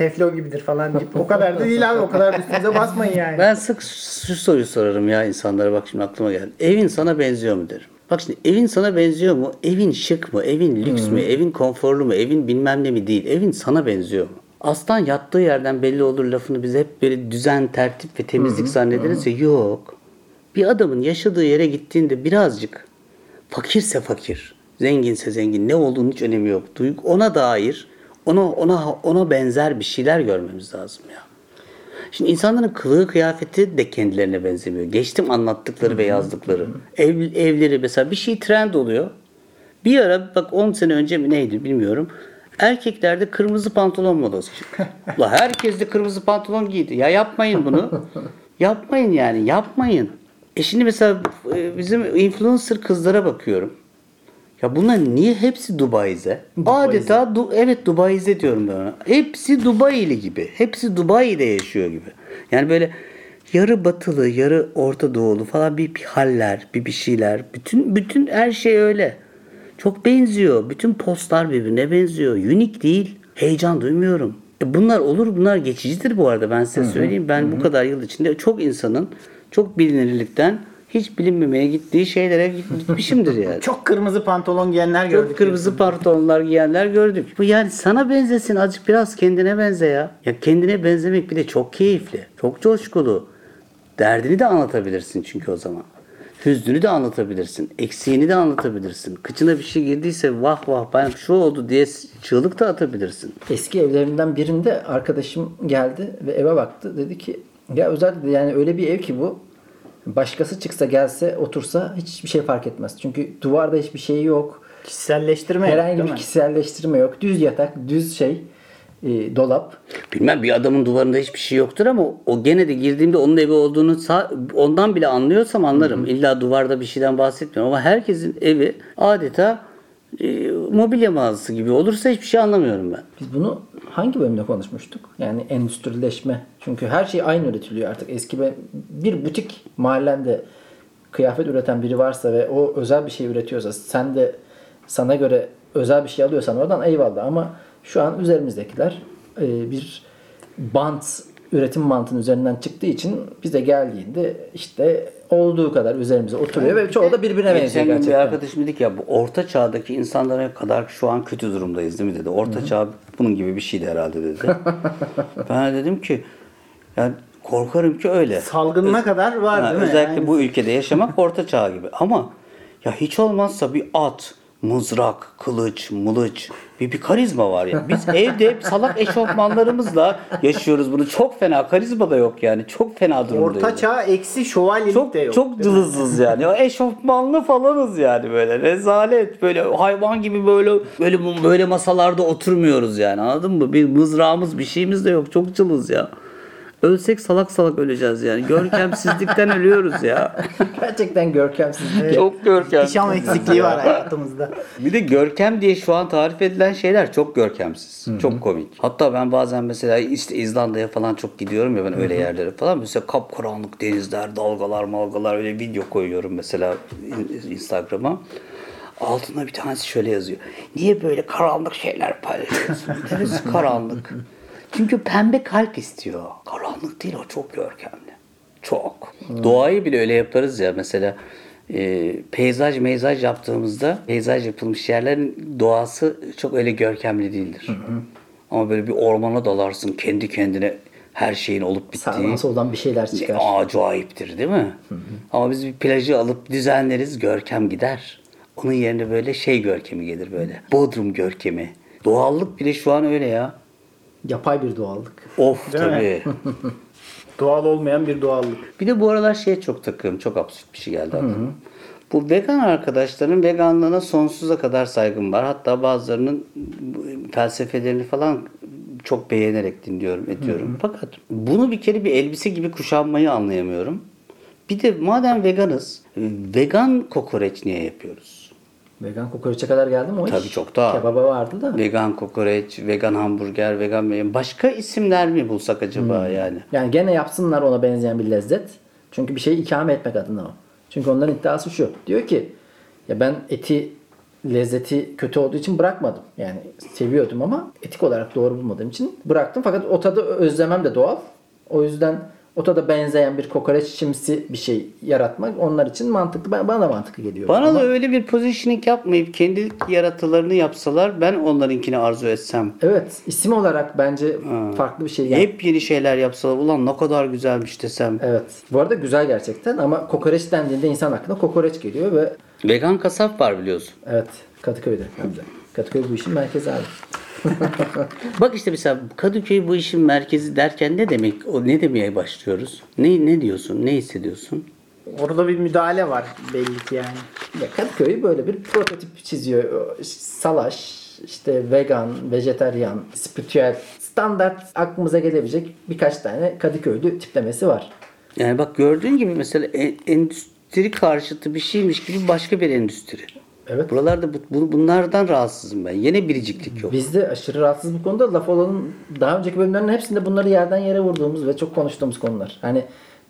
Teflon gibidir falan deyip o kadar da değil abi o kadar da üstünüze basmayın yani. Ben sık şu soruyu sorarım ya insanlara bak şimdi aklıma geldi. Evin sana benziyor mu derim. Bak şimdi evin sana benziyor mu? Evin şık mı? Evin lüks mü? Evin konforlu mu? Evin bilmem ne mi değil. Evin sana benziyor mu? Aslan yattığı yerden belli olur lafını biz hep böyle düzen, tertip ve temizlik zannederiz ya yok. Bir adamın yaşadığı yere gittiğinde birazcık fakirse fakir, zenginse zengin ne olduğunun hiç önemi yok. Duygu ona dair, ona ona ona benzer bir şeyler görmemiz lazım ya. Şimdi insanların kılığı kıyafeti de kendilerine benzemiyor. Geçtim anlattıkları ve yazdıkları. Ev, evleri mesela bir şey trend oluyor. Bir ara bak 10 sene önce mi neydi bilmiyorum. Erkeklerde kırmızı pantolon modası çıktı. Ulan herkes de kırmızı pantolon giydi. Ya yapmayın bunu. yapmayın yani yapmayın. E şimdi mesela e, bizim influencer kızlara bakıyorum. Ya bunlar niye hepsi Dubai'ze? Adeta du- evet Dubai'ze diyorum ben ona. Hepsi Dubai'li gibi. Hepsi Dubai'de yaşıyor gibi. Yani böyle yarı batılı, yarı Orta Doğulu falan bir, bir haller, bir bir şeyler. Bütün bütün her şey öyle. Çok benziyor. Bütün postlar birbirine benziyor. Unik değil. Heyecan duymuyorum. E bunlar olur bunlar geçicidir bu arada ben size söyleyeyim. Ben bu kadar yıl içinde çok insanın çok bilinirlikten hiç bilinmemeye gittiği şeylere gitmişimdir yani. Çok kırmızı pantolon giyenler gördük. Çok kırmızı pantolonlar giyenler gördük. Bu yani sana benzesin azıcık biraz kendine benze ya. Ya kendine benzemek bir de çok keyifli. Çok coşkulu. Derdini de anlatabilirsin çünkü o zaman. Hüznünü de anlatabilirsin. Eksiğini de anlatabilirsin. Kıçına bir şey girdiyse vah vah ben şu oldu diye çığlık da atabilirsin. Eski evlerinden birinde arkadaşım geldi ve eve baktı. Dedi ki ya özel dedi yani öyle bir ev ki bu. Başkası çıksa gelse otursa hiçbir şey fark etmez. Çünkü duvarda hiçbir şey yok. Kişiselleştirme yok, Herhangi bir kişiselleştirme yok. Düz yatak, düz şey, e, dolap. Bilmem bir adamın duvarında hiçbir şey yoktur ama o gene de girdiğimde onun evi olduğunu sa- ondan bile anlıyorsam anlarım. İlla duvarda bir şeyden bahsetmiyorum ama herkesin evi adeta e, mobilya mağazası gibi olursa hiçbir şey anlamıyorum ben. Biz bunu hangi bölümde konuşmuştuk? Yani endüstrileşme. Çünkü her şey aynı üretiliyor artık. Eski bir, bir butik mahallende kıyafet üreten biri varsa ve o özel bir şey üretiyorsa sen de sana göre özel bir şey alıyorsan oradan eyvallah ama şu an üzerimizdekiler e, bir bant üretim mantığının üzerinden çıktığı için bize geldiğinde işte olduğu kadar üzerimize oturuyor ve çoğu da birbirine benziyor Geçen gün bir gerçekten. arkadaşım dedi ki ya bu orta çağdaki insanlara kadar şu an kötü durumdayız değil mi dedi. Orta çağ bunun gibi bir şeydi herhalde dedi. ben de dedim ki yani korkarım ki öyle. Salgınına kadar var Ha, değil mi? özellikle Yani bu ülkede yaşamak orta çağ gibi. Ama ya hiç olmazsa bir at, mızrak, kılıç, mılıç bir, bir karizma var ya. Biz evde hep salak eşofmanlarımızla yaşıyoruz bunu. Çok fena karizma da yok yani. Çok fena durumdayız. Orta çağ eksi şövalyelik çok de yok. çok cılızız yani. O eşofmanlı falanız yani böyle. Rezalet. Böyle hayvan gibi böyle böyle böyle masalarda oturmuyoruz yani. Anladın mı? Bir mızrağımız bir şeyimiz de yok. Çok cılız ya. Ölsek salak salak öleceğiz yani. Görkemsizlikten ölüyoruz ya. Gerçekten görkemsiz. Çok görkemsiz. İhtişam eksikliği var hayatımızda. Bir de görkem diye şu an tarif edilen şeyler çok görkemsiz. Çok komik. Hatta ben bazen mesela işte İzlanda'ya falan çok gidiyorum ya ben öyle yerlere falan. Mesela kapkaranlık denizler, dalgalar, malgalar öyle video koyuyorum mesela in- Instagram'a. Altına bir tanesi şöyle yazıyor. Niye böyle karanlık şeyler paylaşıyorsun? Neresi karanlık? Çünkü pembe kalp istiyor. Karanlık değil o çok görkemli. Çok. Doğayı bile öyle yaparız ya mesela e, peyzaj meyzaj yaptığımızda peyzaj yapılmış yerlerin doğası çok öyle görkemli değildir. Ama böyle bir ormana dalarsın kendi kendine her şeyin olup bittiği. Sağdan soldan bir şeyler çıkar. Ne acayiptir değil mi? Ama biz bir plajı alıp düzenleriz görkem gider. Onun yerine böyle şey görkemi gelir böyle. Bodrum görkemi. Doğallık bile şu an öyle ya. Yapay bir doğallık. Of Değil tabii. Doğal olmayan bir doğallık. Bir de bu aralar şeye çok takıyorum. Çok absürt bir şey geldi aklıma. Bu vegan arkadaşların veganlığına sonsuza kadar saygım var. Hatta bazılarının felsefelerini falan çok beğenerek dinliyorum, ediyorum. Fakat bunu bir kere bir elbise gibi kuşanmayı anlayamıyorum. Bir de madem veganız, vegan kokoreç niye yapıyoruz? Vegan kokoreçe kadar geldi mi o iş? Tabii çok daha. Kebaba vardı da. Vegan kokoreç, vegan hamburger, vegan başka isimler mi bulsak acaba yani? Yani gene yapsınlar ona benzeyen bir lezzet. Çünkü bir şeyi ikame etmek adına o. Çünkü onların iddiası şu. Diyor ki ya ben eti lezzeti kötü olduğu için bırakmadım. Yani seviyordum ama etik olarak doğru bulmadığım için bıraktım. Fakat o tadı özlemem de doğal. O yüzden o tada benzeyen bir kokoreçimsi bir şey yaratmak onlar için mantıklı. Ben, bana da mantıklı geliyor. Bana Ama- da öyle bir positioning yapmayıp kendi yaratılarını yapsalar ben onlarınkini arzu etsem. Evet isim olarak bence farklı bir şey. Yani- Hep yeni şeyler yapsalar ulan ne kadar güzelmiş desem. Evet. Bu arada güzel gerçekten ama kokoreç dendiğinde insan aklına kokoreç geliyor ve Vegan kasap var biliyorsun. evet Kadıköy'de. Kadıköy bu işin merkezi abi. Bak işte mesela Kadıköy bu işin merkezi derken ne demek? O ne demeye başlıyoruz? Ne ne diyorsun? Ne hissediyorsun? Orada bir müdahale var belli ki yani. Ya Kadıköy böyle bir prototip çiziyor. Salaş, işte vegan, vejeteryan, spiritüel, standart aklımıza gelebilecek birkaç tane Kadıköylü tiplemesi var. Yani bak gördüğün gibi mesela e- endüstri karşıtı bir şeymiş gibi başka bir endüstri. Evet. Buralarda bu, bu- bunlardan rahatsızım ben. Yine biriciklik yok. Biz de aşırı rahatsız bu konuda. Laf olanın daha önceki bölümlerin hepsinde bunları yerden yere vurduğumuz ve çok konuştuğumuz konular. Hani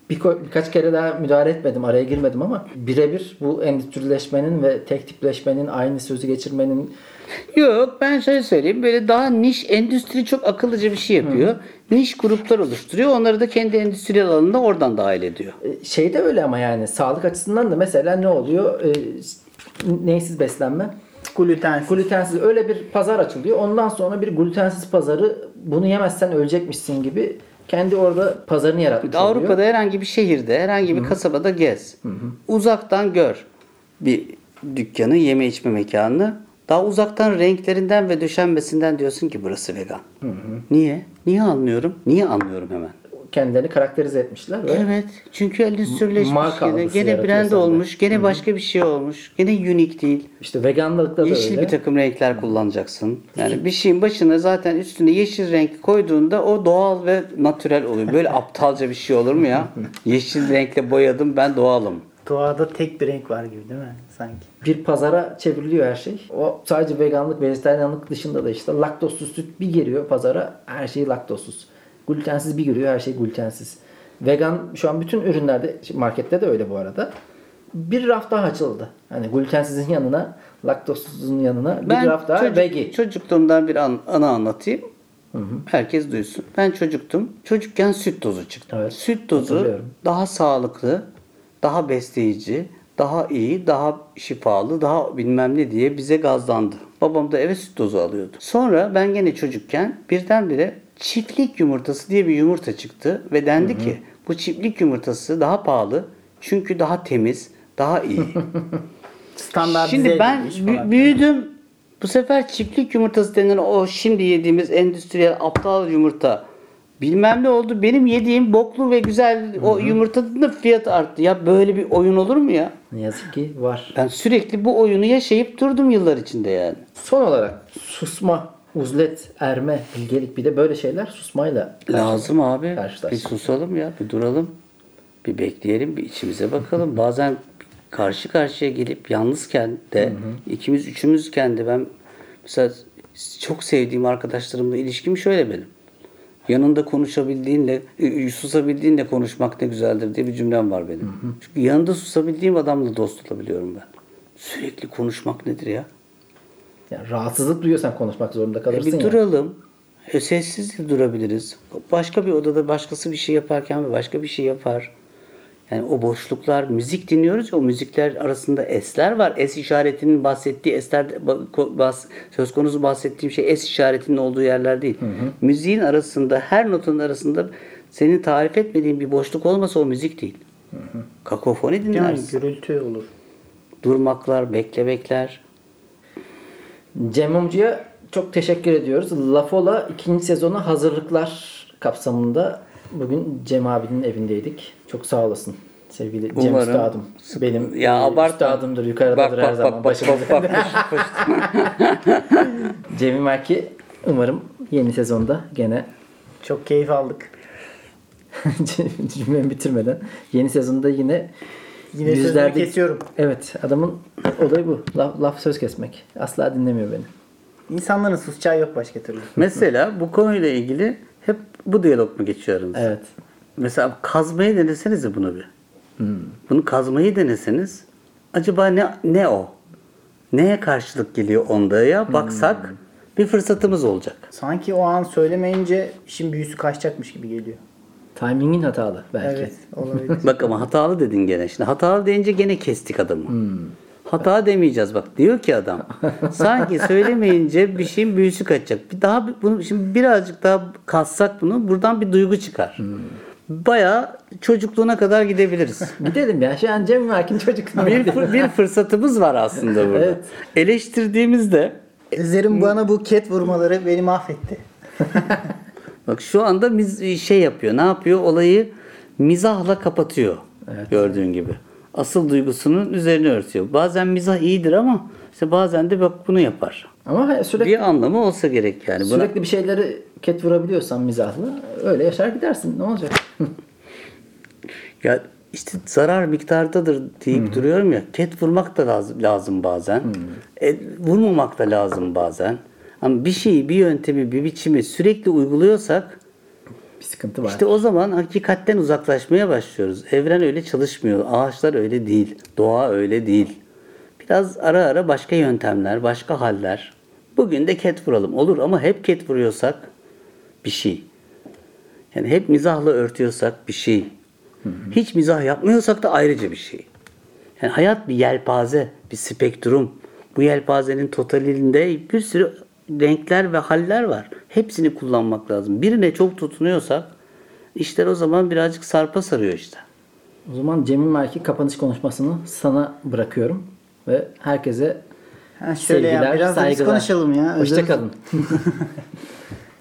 bir, birkaç kere daha müdahale etmedim, araya girmedim ama birebir bu endüstrileşmenin ve tek tipleşmenin, aynı sözü geçirmenin Yok ben şöyle söyleyeyim böyle daha niş endüstri çok akıllıca bir şey yapıyor. Niş gruplar oluşturuyor. Onları da kendi endüstriyel alanında oradan dahil ediyor. E, şey de öyle ama yani sağlık açısından da mesela ne oluyor? Neysiz beslenme? Glutensiz. Glutensiz öyle bir pazar açılıyor. Ondan sonra bir glutensiz pazarı bunu yemezsen ölecekmişsin gibi kendi orada pazarını yaratmış oluyor. Avrupa'da herhangi bir şehirde, herhangi bir kasabada gez. Uzaktan gör bir dükkanı, yeme içme mekanını. Daha uzaktan renklerinden ve döşenmesinden diyorsun ki burası vegan. Niye? Niye anlıyorum? Niye anlıyorum hemen? Kendilerini karakterize etmişler ve Evet. Çünkü endüstrileşmiş. Marka Gene, brand olmuş. Gene başka bir şey olmuş. Gene unique değil. işte veganlıkta da Yeşil öyle. bir takım renkler kullanacaksın. Yani bir şeyin başına zaten üstüne yeşil renk koyduğunda o doğal ve natürel oluyor. Böyle aptalca bir şey olur mu ya? Yeşil renkle boyadım ben doğalım. Doğada tek bir renk var gibi değil mi sanki? bir pazara çevriliyor her şey. O sadece veganlık, vejetaryenlik dışında da işte laktozsuz süt bir giriyor pazara her şey laktozsuz. Glutensiz bir giriyor her şey glutensiz. Vegan şu an bütün ürünlerde markette de öyle bu arada. Bir raf daha açıldı. Hani glutensizin yanına, laktozsuzun yanına bir Ben raf daha çocuk- vegi. çocukluğumdan bir an, anı anlatayım. Herkes duysun. Ben çocuktum. Çocukken süt tozu çıktı. Evet, Süt tozu daha sağlıklı, daha besleyici, daha iyi, daha şifalı, daha bilmem ne diye bize gazlandı. Babam da eve süt tozu alıyordu. Sonra ben gene çocukken birdenbire çiftlik yumurtası diye bir yumurta çıktı ve dendi ki bu çiftlik yumurtası daha pahalı çünkü daha temiz, daha iyi. Standartize Şimdi ben bü- büyüdüm. Bu sefer çiftlik yumurtası denilen o şimdi yediğimiz endüstriyel aptal yumurta bilmem ne oldu. Benim yediğim boklu ve güzel o yumurtanın da fiyatı arttı. Ya böyle bir oyun olur mu ya? Ne yazık ki var. Ben sürekli bu oyunu yaşayıp durdum yıllar içinde yani. Son olarak susma, uzlet, erme, bilgelik bir de böyle şeyler susmayla Lazım abi. Bir susalım ya, bir duralım. Bir bekleyelim, bir içimize bakalım. Bazen karşı karşıya gelip yalnızken de, ikimiz üçümüzken de ben mesela çok sevdiğim arkadaşlarımla ilişkim şöyle benim. Yanında konuşabildiğinle, susabildiğinle konuşmak ne güzeldir diye bir cümlem var benim. Çünkü yanında susabildiğim adamla dost olabiliyorum ben. Sürekli konuşmak nedir ya? Yani rahatsızlık duyuyorsan konuşmak zorunda E kalırsın bir ya. duralım. E sessiz de durabiliriz. Başka bir odada başkası bir şey yaparken başka bir şey yapar. Yani o boşluklar, müzik dinliyoruz ya o müzikler arasında esler var. Es işaretinin bahsettiği esler, bahs- söz konusu bahsettiğim şey es işaretinin olduğu yerler değil. Müziğin arasında, her notanın arasında senin tarif etmediğin bir boşluk olmasa o müzik değil. Kakofoni yani dinlersin. gürültü olur. Durmaklar, beklemekler. Cem Mumcu'ya çok teşekkür ediyoruz. Lafola ikinci sezona hazırlıklar kapsamında bugün Cem abinin evindeydik. Çok sağ olasın sevgili Cem Umarım Üstadım. sık- Benim Ya e, abartma. üstadımdır, yukarıdadır Bak, her bak, zaman. bak, bak, bak, Cem'im Erki umarım yeni sezonda gene Çok keyif aldık. cümlemi bitirmeden yeni sezonda yine Yine sözünü yüzlerde- kesiyorum. Evet adamın olayı bu. Laf, laf söz kesmek. Asla dinlemiyor beni. İnsanların susacağı yok başka türlü. Mesela bu konuyla ilgili hep bu diyalog mu geçiyor aranızda? Evet. Mesela kazmayı denesenize bunu bir. Bunu kazmayı deneseniz acaba ne ne o? Neye karşılık geliyor onda ya? Baksak bir fırsatımız olacak. Sanki o an söylemeyince işin büyüsü kaçacakmış gibi geliyor. Timingin hatalı belki. Evet olabilir. Bak ama hatalı dedin gene. Şimdi hatalı deyince gene kestik adamı. Hata demeyeceğiz bak. Diyor ki adam. Sanki söylemeyince bir şeyin büyüsü kaçacak. Bir daha bunu şimdi birazcık daha kassak bunu buradan bir duygu çıkar. Bayağı çocukluğuna kadar gidebiliriz. Gidelim ya. Şu an Cem Erkin çocuk. bir, fır- bir fırsatımız var aslında burada. Evet. Eleştirdiğimizde Ezler'in bana bu ket vurmaları beni mahvetti. Bak şu anda miz- şey yapıyor. Ne yapıyor? Olayı mizahla kapatıyor. Gördüğün gibi. Asıl duygusunun üzerine örtüyor. Bazen mizah iyidir ama işte bazen de bak bunu yapar. Ama sürekli Bir anlamı olsa gerek yani. Buna, sürekli bir şeyleri ket vurabiliyorsan mizahlı öyle yaşar gidersin. Ne olacak? ya işte zarar miktardadır deyip duruyorum ya. Ket vurmak da lazım, lazım bazen. E, vurmamak da lazım bazen. Ama bir şeyi, bir yöntemi, bir biçimi sürekli uyguluyorsak bir sıkıntı var. İşte o zaman hakikatten uzaklaşmaya başlıyoruz. Evren öyle çalışmıyor. Ağaçlar öyle değil. Doğa öyle değil. Biraz ara ara başka yöntemler, başka haller. Bugün de ket vuralım. Olur ama hep ket vuruyorsak bir şey. Yani hep mizahla örtüyorsak bir şey. Hiç mizah yapmıyorsak da ayrıca bir şey. Yani hayat bir yelpaze, bir spektrum. Bu yelpazenin totalinde bir sürü renkler ve haller var. Hepsini kullanmak lazım. Birine çok tutunuyorsak işler o zaman birazcık sarpa sarıyor işte. O zaman Cem'in Merki kapanış konuşmasını sana bırakıyorum. Ve herkese Ha, şöyle sevgiler, ya biraz saygılar. konuşalım ya. Özür- Hoşçakalın.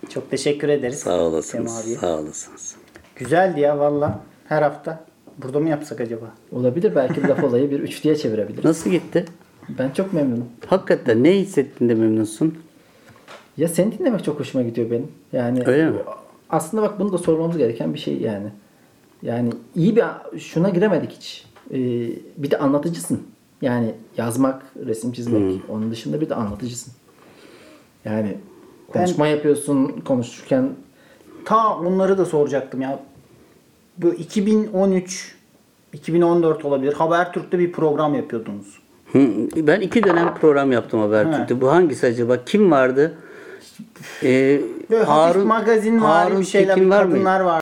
Çok teşekkür ederiz. Sağ olasınız. Sağ olasınız. Güzeldi ya valla. Her hafta. Burada mı yapsak acaba? Olabilir belki laf olayı bir üçlüye çevirebiliriz. Nasıl gitti? Ben çok memnunum. Hakikaten ne hissettin de memnunsun? Ya seni dinlemek çok hoşuma gidiyor benim. Yani Öyle mi? Aslında bak bunu da sormamız gereken bir şey yani. Yani iyi bir şuna giremedik hiç. Ee, bir de anlatıcısın. Yani yazmak, resim çizmek. Onun dışında bir de anlatıcısın. Yani konuşma yapıyorsun, konuşurken Ta onları da soracaktım ya. Bu 2013 2014 olabilir. Habertürk'te bir program yapıyordunuz. Hı, Ben iki dönem program yaptım Habertürk'te. Bu hangisi acaba? Kim vardı? Ee, Böyle hafif Harun- magazin var Harun bir şeyler, Tekin var mıydı? kadınlar var.